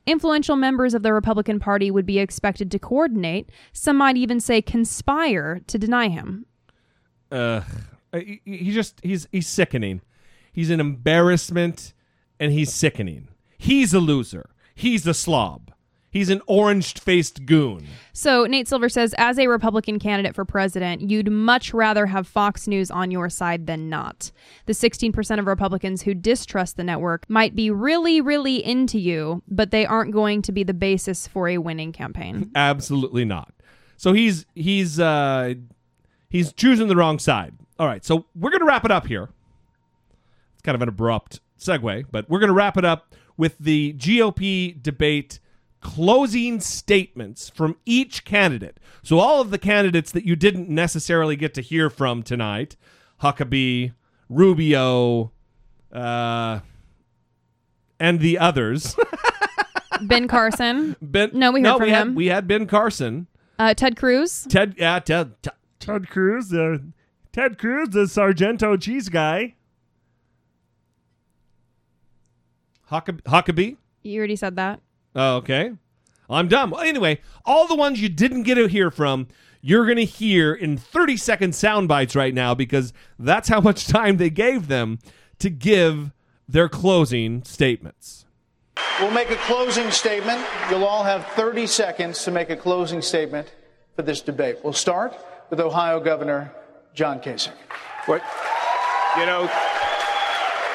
influential members of the Republican Party would be expected to coordinate, some might even say conspire, to deny him. Uh, he, he just he's he's sickening. He's an embarrassment, and he's sickening. He's a loser. He's a slob. He's an orange-faced goon. So, Nate Silver says, as a Republican candidate for president, you'd much rather have Fox News on your side than not. The 16% of Republicans who distrust the network might be really, really into you, but they aren't going to be the basis for a winning campaign. Absolutely not. So he's he's uh he's choosing the wrong side. All right, so we're gonna wrap it up here. It's kind of an abrupt segue, but we're gonna wrap it up with the GOP debate closing statements from each candidate. So all of the candidates that you didn't necessarily get to hear from tonight, Huckabee, Rubio, uh, and the others. Ben Carson. Ben, no, we heard no, from we had him. we had Ben Carson. Uh, Ted Cruz. Ted, yeah, Ted, Ted, Ted Cruz, the Ted Cruz, the Sargento cheese guy. Huckabee. Huckabee. You already said that. Oh, okay. I'm done. Well, anyway, all the ones you didn't get to hear from, you're going to hear in 30 second sound bites right now because that's how much time they gave them to give their closing statements. We'll make a closing statement. You'll all have 30 seconds to make a closing statement for this debate. We'll start with Ohio Governor John Kasich. What, you know,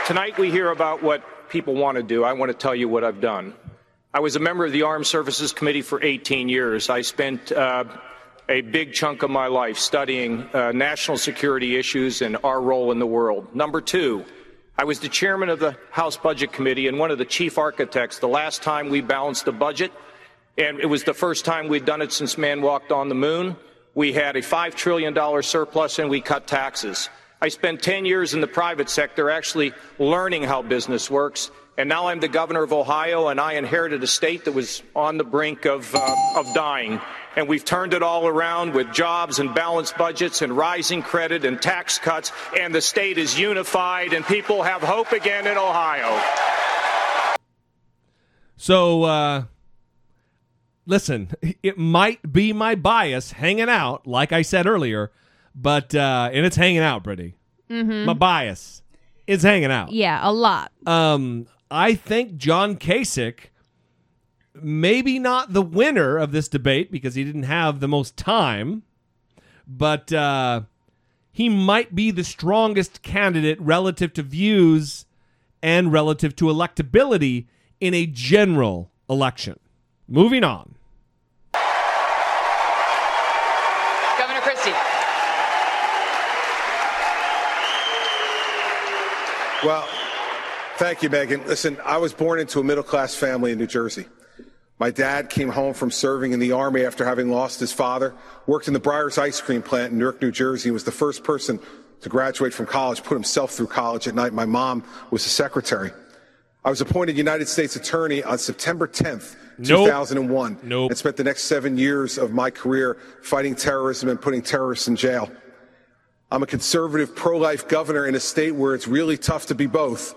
tonight we hear about what people want to do. I want to tell you what I've done. I was a member of the Armed Services Committee for 18 years. I spent uh, a big chunk of my life studying uh, national security issues and our role in the world. Number two, I was the chairman of the House Budget Committee and one of the chief architects the last time we balanced the budget, and it was the first time we'd done it since man walked on the moon. We had a $5 trillion surplus and we cut taxes. I spent 10 years in the private sector actually learning how business works. And now I'm the governor of Ohio, and I inherited a state that was on the brink of, uh, of dying. And we've turned it all around with jobs and balanced budgets and rising credit and tax cuts. And the state is unified, and people have hope again in Ohio. So, uh, listen, it might be my bias hanging out, like I said earlier, but, uh, and it's hanging out, Brittany. Mhm. My bias is hanging out. Yeah, a lot. Um, I think John Kasich, maybe not the winner of this debate because he didn't have the most time, but uh, he might be the strongest candidate relative to views and relative to electability in a general election. Moving on. Governor Christie. Well, thank you, Megyn. Listen, I was born into a middle class family in New Jersey. My dad came home from serving in the Army after having lost his father, worked in the Breyers ice cream plant in Newark, New Jersey, and was the first person to graduate from college, put himself through college at night. My mom was a secretary. I was appointed United States Attorney on September 10th, Nope. 2001, Nope. and spent the next seven years of my career fighting terrorism and putting terrorists in jail. I'm a conservative, pro life governor in a state where it's really tough to be both.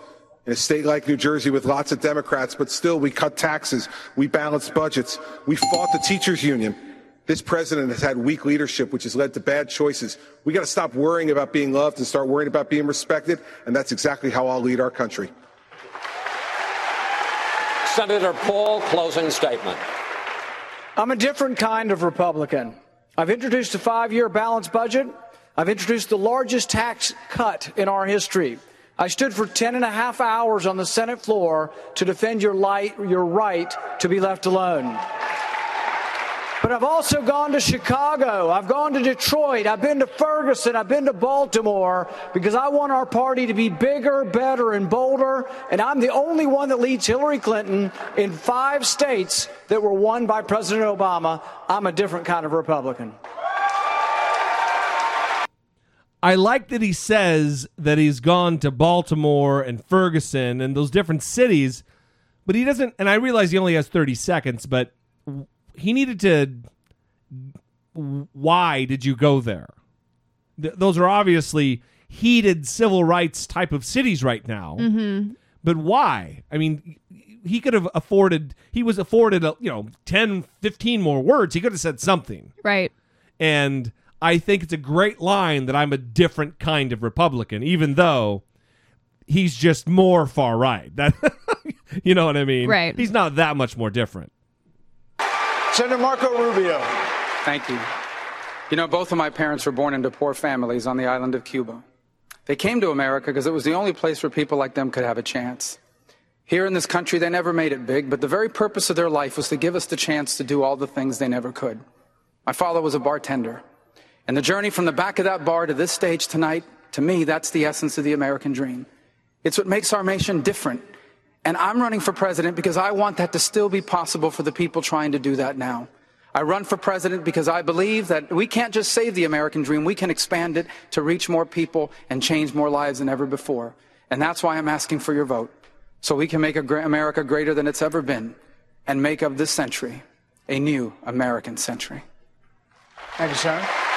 In a state like New Jersey with lots of Democrats, but still we cut taxes, we balanced budgets, we fought the teachers union. This president has had weak leadership, which has led to bad choices. We got to stop worrying about being loved and start worrying about being respected, and that's exactly how I'll lead our country. Senator Paul, closing statement. I'm a different kind of Republican. I've introduced a five year balanced budget. I've introduced the largest tax cut in our history. I stood for 10 and a half hours on the Senate floor to defend your, light, your right to be left alone. But I've also gone to Chicago. I've gone to Detroit. I've been to Ferguson. I've been to Baltimore because I want our party to be bigger, better, and bolder. And I'm the only one that leads Hillary Clinton in five states that were won by President Obama. I'm a different kind of Republican. I like that he says that he's gone to Baltimore and Ferguson and those different cities, but he doesn't. And I realize he only has 30 seconds, but he needed to. Why did you go there? Th- those are obviously heated civil rights type of cities right now. Mm-hmm. But why? I mean, he could have afforded, he was afforded, you know, 10, 15 more words. He could have said something. Right. And I think it's a great line that I'm a different kind of Republican, even though he's just more far right. That you know what I mean? Right. He's not that much more different. Senator Marco Rubio. Thank you. You know, both of my parents were born into poor families on the island of Cuba. They came to America because it was the only place where people like them could have a chance. Here in this country, they never made it big, but the very purpose of their life was to give us the chance to do all the things they never could. My father was a bartender. And the journey from the back of that bar to this stage tonight, to me, that's the essence of the American dream. It's what makes our nation different. And I'm running for president because I want that to still be possible for the people trying to do that now. I run for president because I believe that we can't just save the American dream, we can expand it to reach more people and change more lives than ever before. And that's why I'm asking for your vote. So we can make America greater than it's ever been and make of this century a new American century. Thank you, Senator.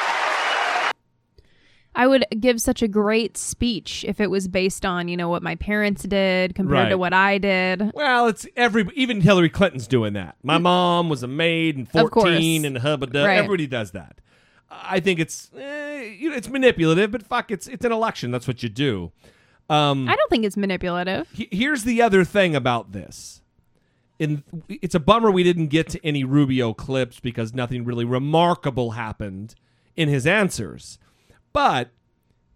I would give such a great speech if it was based on, you know, what my parents did compared to what I did. Well, it's every even Hillary Clinton's doing that. My mom was a maid course. 14 and hubba Right. Everybody does that. I think it's eh, you know, it's manipulative, but fuck, it's it's an election. That's what you do. Um, I don't think it's manipulative. he- here's the other thing about this. In, it's a bummer we didn't get to any Rubio clips because nothing really remarkable happened in his answers. But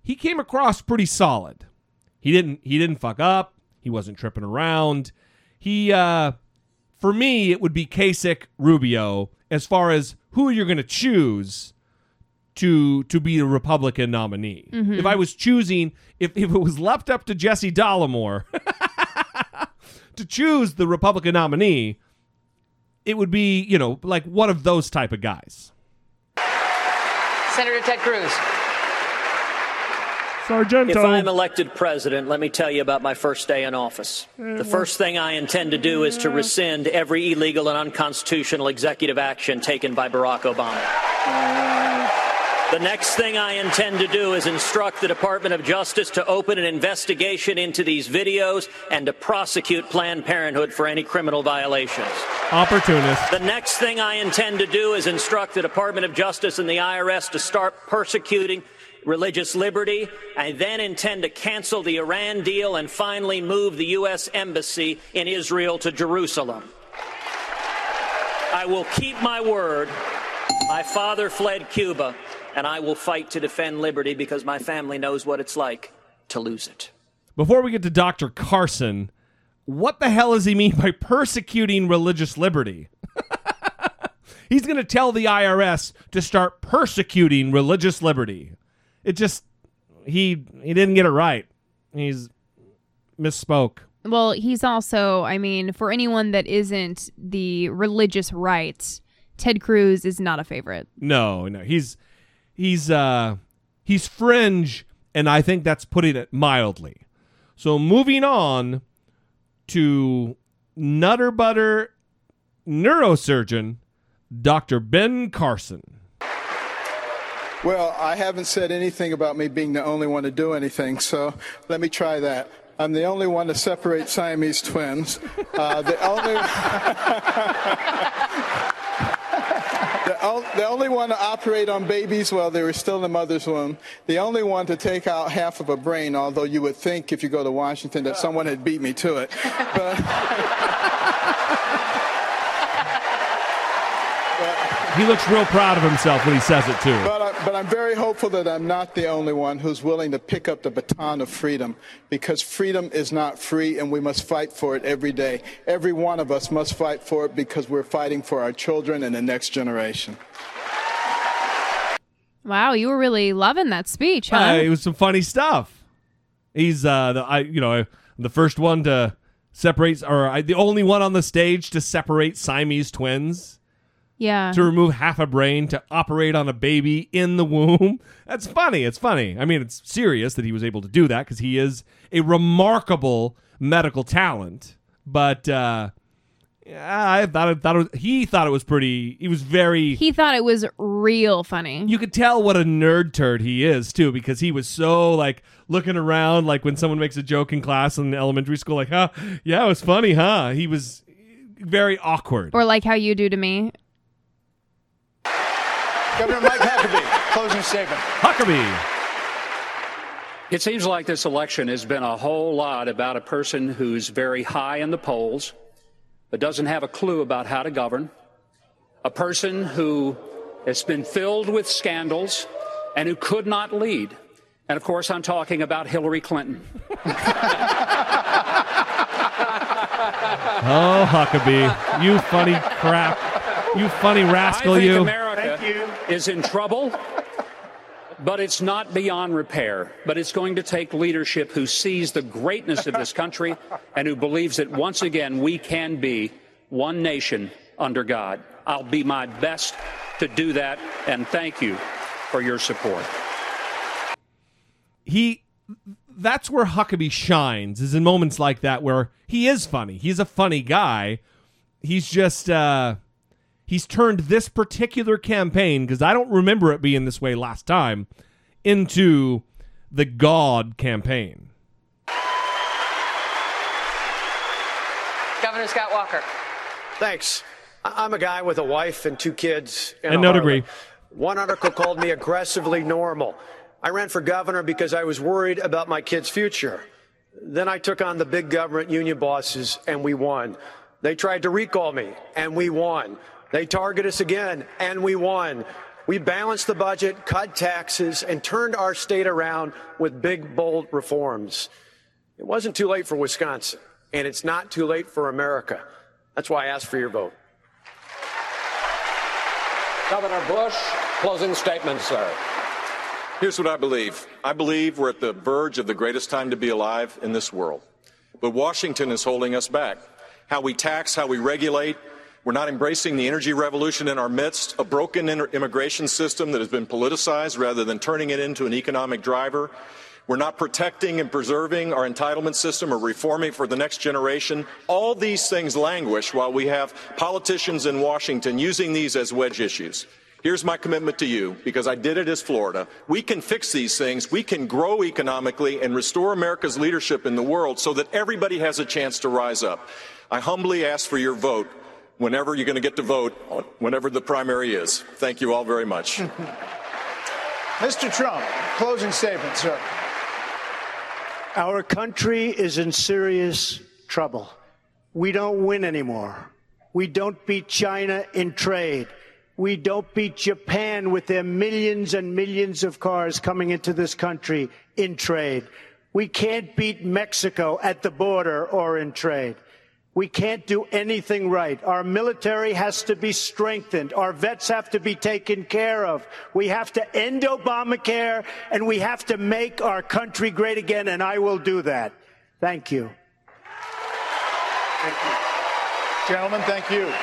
he came across pretty solid. He didn't he didn't fuck up. He wasn't tripping around. He uh for me it would be Kasich Rubio as far as who you're going to choose to to be the Republican nominee. Mhm. If I was choosing if, if it was left up to Jesse Dollemore to choose the Republican nominee, it would be, you know, like one of those type of guys. Senator Ted Cruz. Sargento. If I'm um, elected president, let me tell you about my first day in office. The first thing I intend to do is to rescind every illegal and unconstitutional executive action taken by Barack Obama. The next thing I intend to do is instruct the Department of Justice to open an investigation into these videos and to prosecute Planned Parenthood for any criminal violations. Opportunist. The next thing I intend to do is instruct the Department of Justice and the IRS to start persecuting religious liberty. I then intend to cancel the Iran deal and finally move the U.S. Embassy in Israel to Jerusalem. I will keep my word. My father fled Cuba, and I will fight to defend liberty because my family knows what it's like to lose it. Before we get to Dr. Carson, what the hell does he mean by persecuting religious liberty? He's going to tell the IRS to start persecuting religious liberty. It just he he didn't get it right. He's misspoke. Well, he's also, I mean, for anyone that isn't the religious right, Ted Cruz is not a favorite. No, no, he's he's uh he's fringe, and I think that's putting it mildly. So moving on to Nutter Butter neurosurgeon Dr. Ben Carson. Well, I haven't said anything about me being the only one to do anything, so let me try that. I'm the only one to separate Siamese twins. Uh, the only. The, only one to operate on babies while they were still in the mother's womb. The only one to take out half of a brain, although you would think if you go to Washington that someone had beat me to it. But, He looks real proud of himself when he says it too. but, I, but I'm very hopeful that I'm not the only one who's willing to pick up the baton of freedom because freedom is not free and we must fight for it every day. Every one of us must fight for it because we're fighting for our children and the next generation. Wow, you were really loving that speech, huh? Uh, it was some funny stuff. He's uh the I you know the first one to separate or I, the only one on the stage to separate Siamese twins. Yeah. to remove half a brain to operate on a baby in the womb. That's funny. It's funny. I mean, it's serious that he was able to do that because he is a remarkable medical talent. But uh, yeah, I thought it, thought it was, he thought it was pretty. He was very. He thought it was real funny. you could tell what a nerd turd he is too, because he was so like looking around, like when someone makes a joke in class in elementary school, like, "Huh, yeah, it was funny, huh?" He was very awkward. Or like how you do to me. Governor Mike Huckabee, closing statement. Huckabee. It seems like this election has been a whole lot about a person who's very high in the polls, but doesn't have a clue about how to govern, a person who has been filled with scandals and who could not lead. And of course, I'm talking about Hillary Clinton. Oh, Huckabee, you funny crap. You funny rascal, I think you. Is in trouble, but it's not beyond repair. But it's going to take leadership who sees the greatness of this country and who believes that once again we can be one nation under God. I'll be my best to do that, and thank you for your support. he that's where Huckabee shines is in moments like that where he is funny. He's a funny guy. He's just uh he's turned this particular campaign because I don't remember it being this way last time into the God campaign. Governor Scott Walker. Thanks. I- I'm a guy with a wife and two kids. And, And a no Harley. degree. One article called me aggressively normal. I ran for governor because I was worried about my kids' future. Then I took on the big government union bosses and we won. They tried to recall me and we won. They target us again and we won. We balanced the budget, cut taxes, and turned our state around with big, bold reforms. It wasn't too late for Wisconsin, and it's not too late for America. That's why I asked for your vote. Governor Bush, closing statement, sir. Here's what I believe I believe we're at the verge of the greatest time to be alive in this world. But Washington is holding us back. How we tax, how we regulate. We're not embracing the energy revolution in our midst, a broken immigration system that has been politicized rather than turning it into an economic driver. We're not protecting and preserving our entitlement system or reforming for the next generation. All these things languish while we have politicians in Washington using these as wedge issues. Here's my commitment to you, because I did it as Florida. We can fix these things. We can grow economically and restore America's leadership in the world so that everybody has a chance to rise up. I humbly ask for your vote whenever you're going to get to vote, whenever the primary is. Thank you all very much. Mr. Trump, closing statement, sir. Our country is in serious trouble. We don't win anymore. We don't beat China in trade. We don't beat Japan with their millions and millions of cars coming into this country in trade. We can't beat Mexico at the border or in trade. We can't do anything right. Our military has to be strengthened. Our vets have to be taken care of. We have to end Obamacare and we have to make our country great again, and I will do that. Thank you. Thank you. Gentlemen, thank you.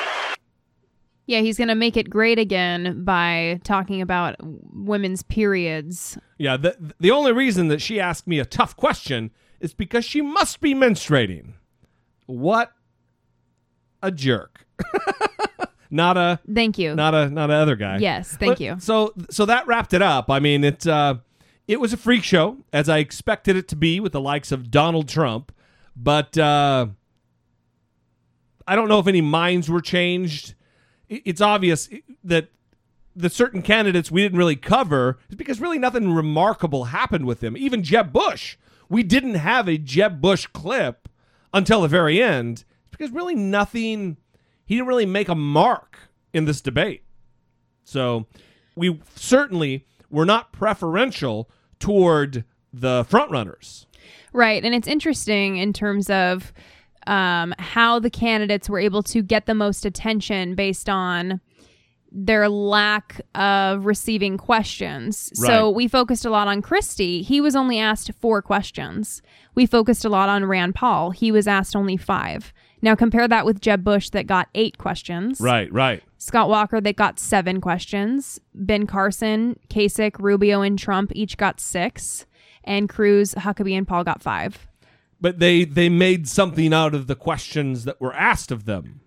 Yeah, he's going to make it great again by talking about women's periods. Yeah, the the only reason that she asked me a tough question is because she must be menstruating. What a jerk. not a Thank you. not a not a other guy. Yes, thank But- you. So so that wrapped it up. I mean, it uh it was a freak show as I expected it to be with the likes of Donald Trump, but uh I don't know if any minds were changed. I- It's obvious that the certain candidates we didn't really cover is because really nothing remarkable happened with them. Even Jeb Bush, we didn't have a Jeb Bush clip until the very end because really nothing, he didn't really make a mark in this debate. So we certainly were not preferential toward the frontrunners. Right. And it's interesting in terms of um, how the candidates were able to get the most attention based on their lack of receiving questions. So we focused a lot on Christie. He was only asked four questions. We focused a lot on Rand Paul. He was asked only five. Now compare that with Jeb Bush that got eight questions. Right, right. Scott Walker that got seven questions. Ben Carson, Kasich, Rubio, and Trump each got six. And Cruz, Huckabee, and Paul got five. But they they made something out of the questions that were asked of them,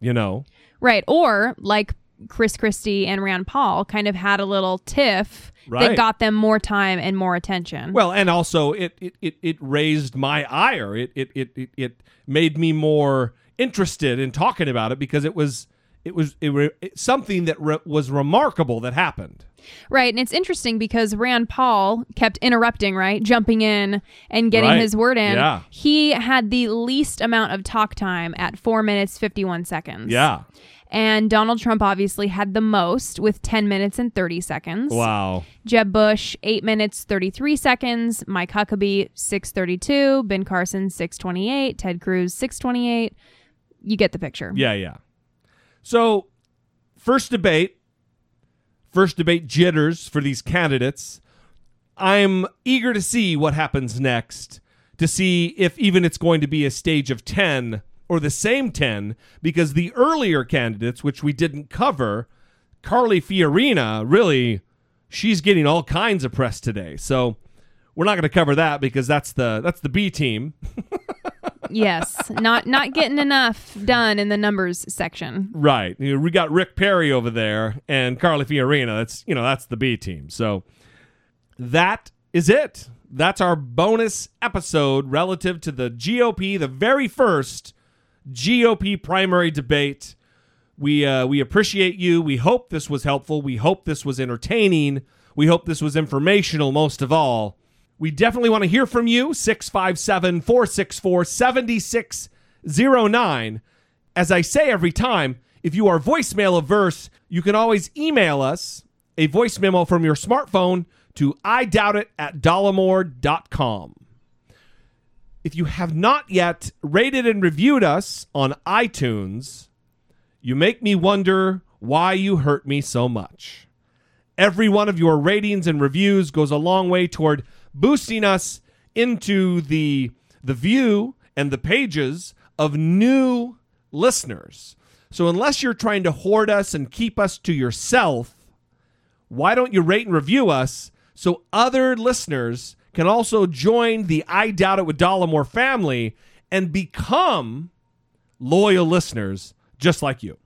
you know. Right. Or like Chris Christie and Rand Paul kind of had a little tiff Right. that got them more time and more attention. Well, and also it it, it, it raised my ire. It, it it it it made me more interested in talking about it because it was it was it, re- something that re- was remarkable that happened. Right. And it's interesting because Rand Paul kept interrupting, right? Jumping in and getting Right. his word in. Yeah. He had the least amount of talk time at four minutes, 51 seconds. Yeah. And Donald Trump obviously had the most with 10 minutes and 30 seconds. Wow. Jeb Bush, 8 minutes 33 seconds. Mike Huckabee, 632. Ben Carson, 628. Ted Cruz, 628. You get the picture. Yeah, yeah. So, first debate, first debate jitters for these candidates. I'm eager to see what happens next, to see if even it's going to be a stage of 10 or the same 10, because the earlier candidates, which we didn't cover, Carly Fiorina, really, she's getting all kinds of press today. So, we're not going to cover that because that's the that's the B team. yes. Not not getting enough done in the numbers section. Right. We got Rick Perry over there and Carly Fiorina. That's you know that's the B team. So that is it. That's our bonus episode relative to the GOP, the very first GOP primary debate. We uh, we appreciate you. We hope this was helpful. We hope this was entertaining. We hope this was informational most of all. We definitely want to hear from you. 657 464 7609. As I say every time, if you are voicemail averse, you can always email us a voice memo from your smartphone to I doubt it at dollemore.com. If you have not yet rated and reviewed us on iTunes, you make me wonder why you hurt me so much. Every one of your ratings and reviews goes a long way toward boosting us into the the view and the pages of new listeners. So unless you're trying to hoard us and keep us to yourself, why don't you rate and review us so other listeners can also join the I Doubt It with Dollemore family and become loyal listeners just like you.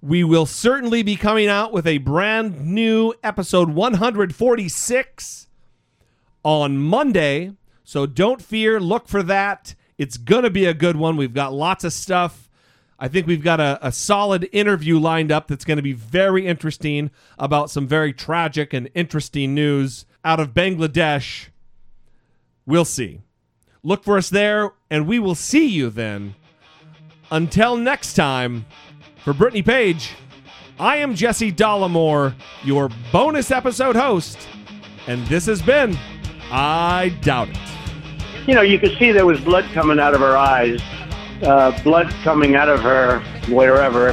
We will certainly be coming out with a brand new episode 146 on Monday. So don't fear, look for that. It's going to be a good one. We've got lots of stuff. I think we've got a, a solid interview lined up that's going to be very interesting about some very tragic and interesting news out of Bangladesh. We'll see. Look for us there, and we will see you then. Until next time, for Brittany Page, I am Jesse Dollemore, your bonus episode host, and this has been I Doubt It. You know, you could see there was blood coming out of her eyes, uh, blood coming out of her wherever.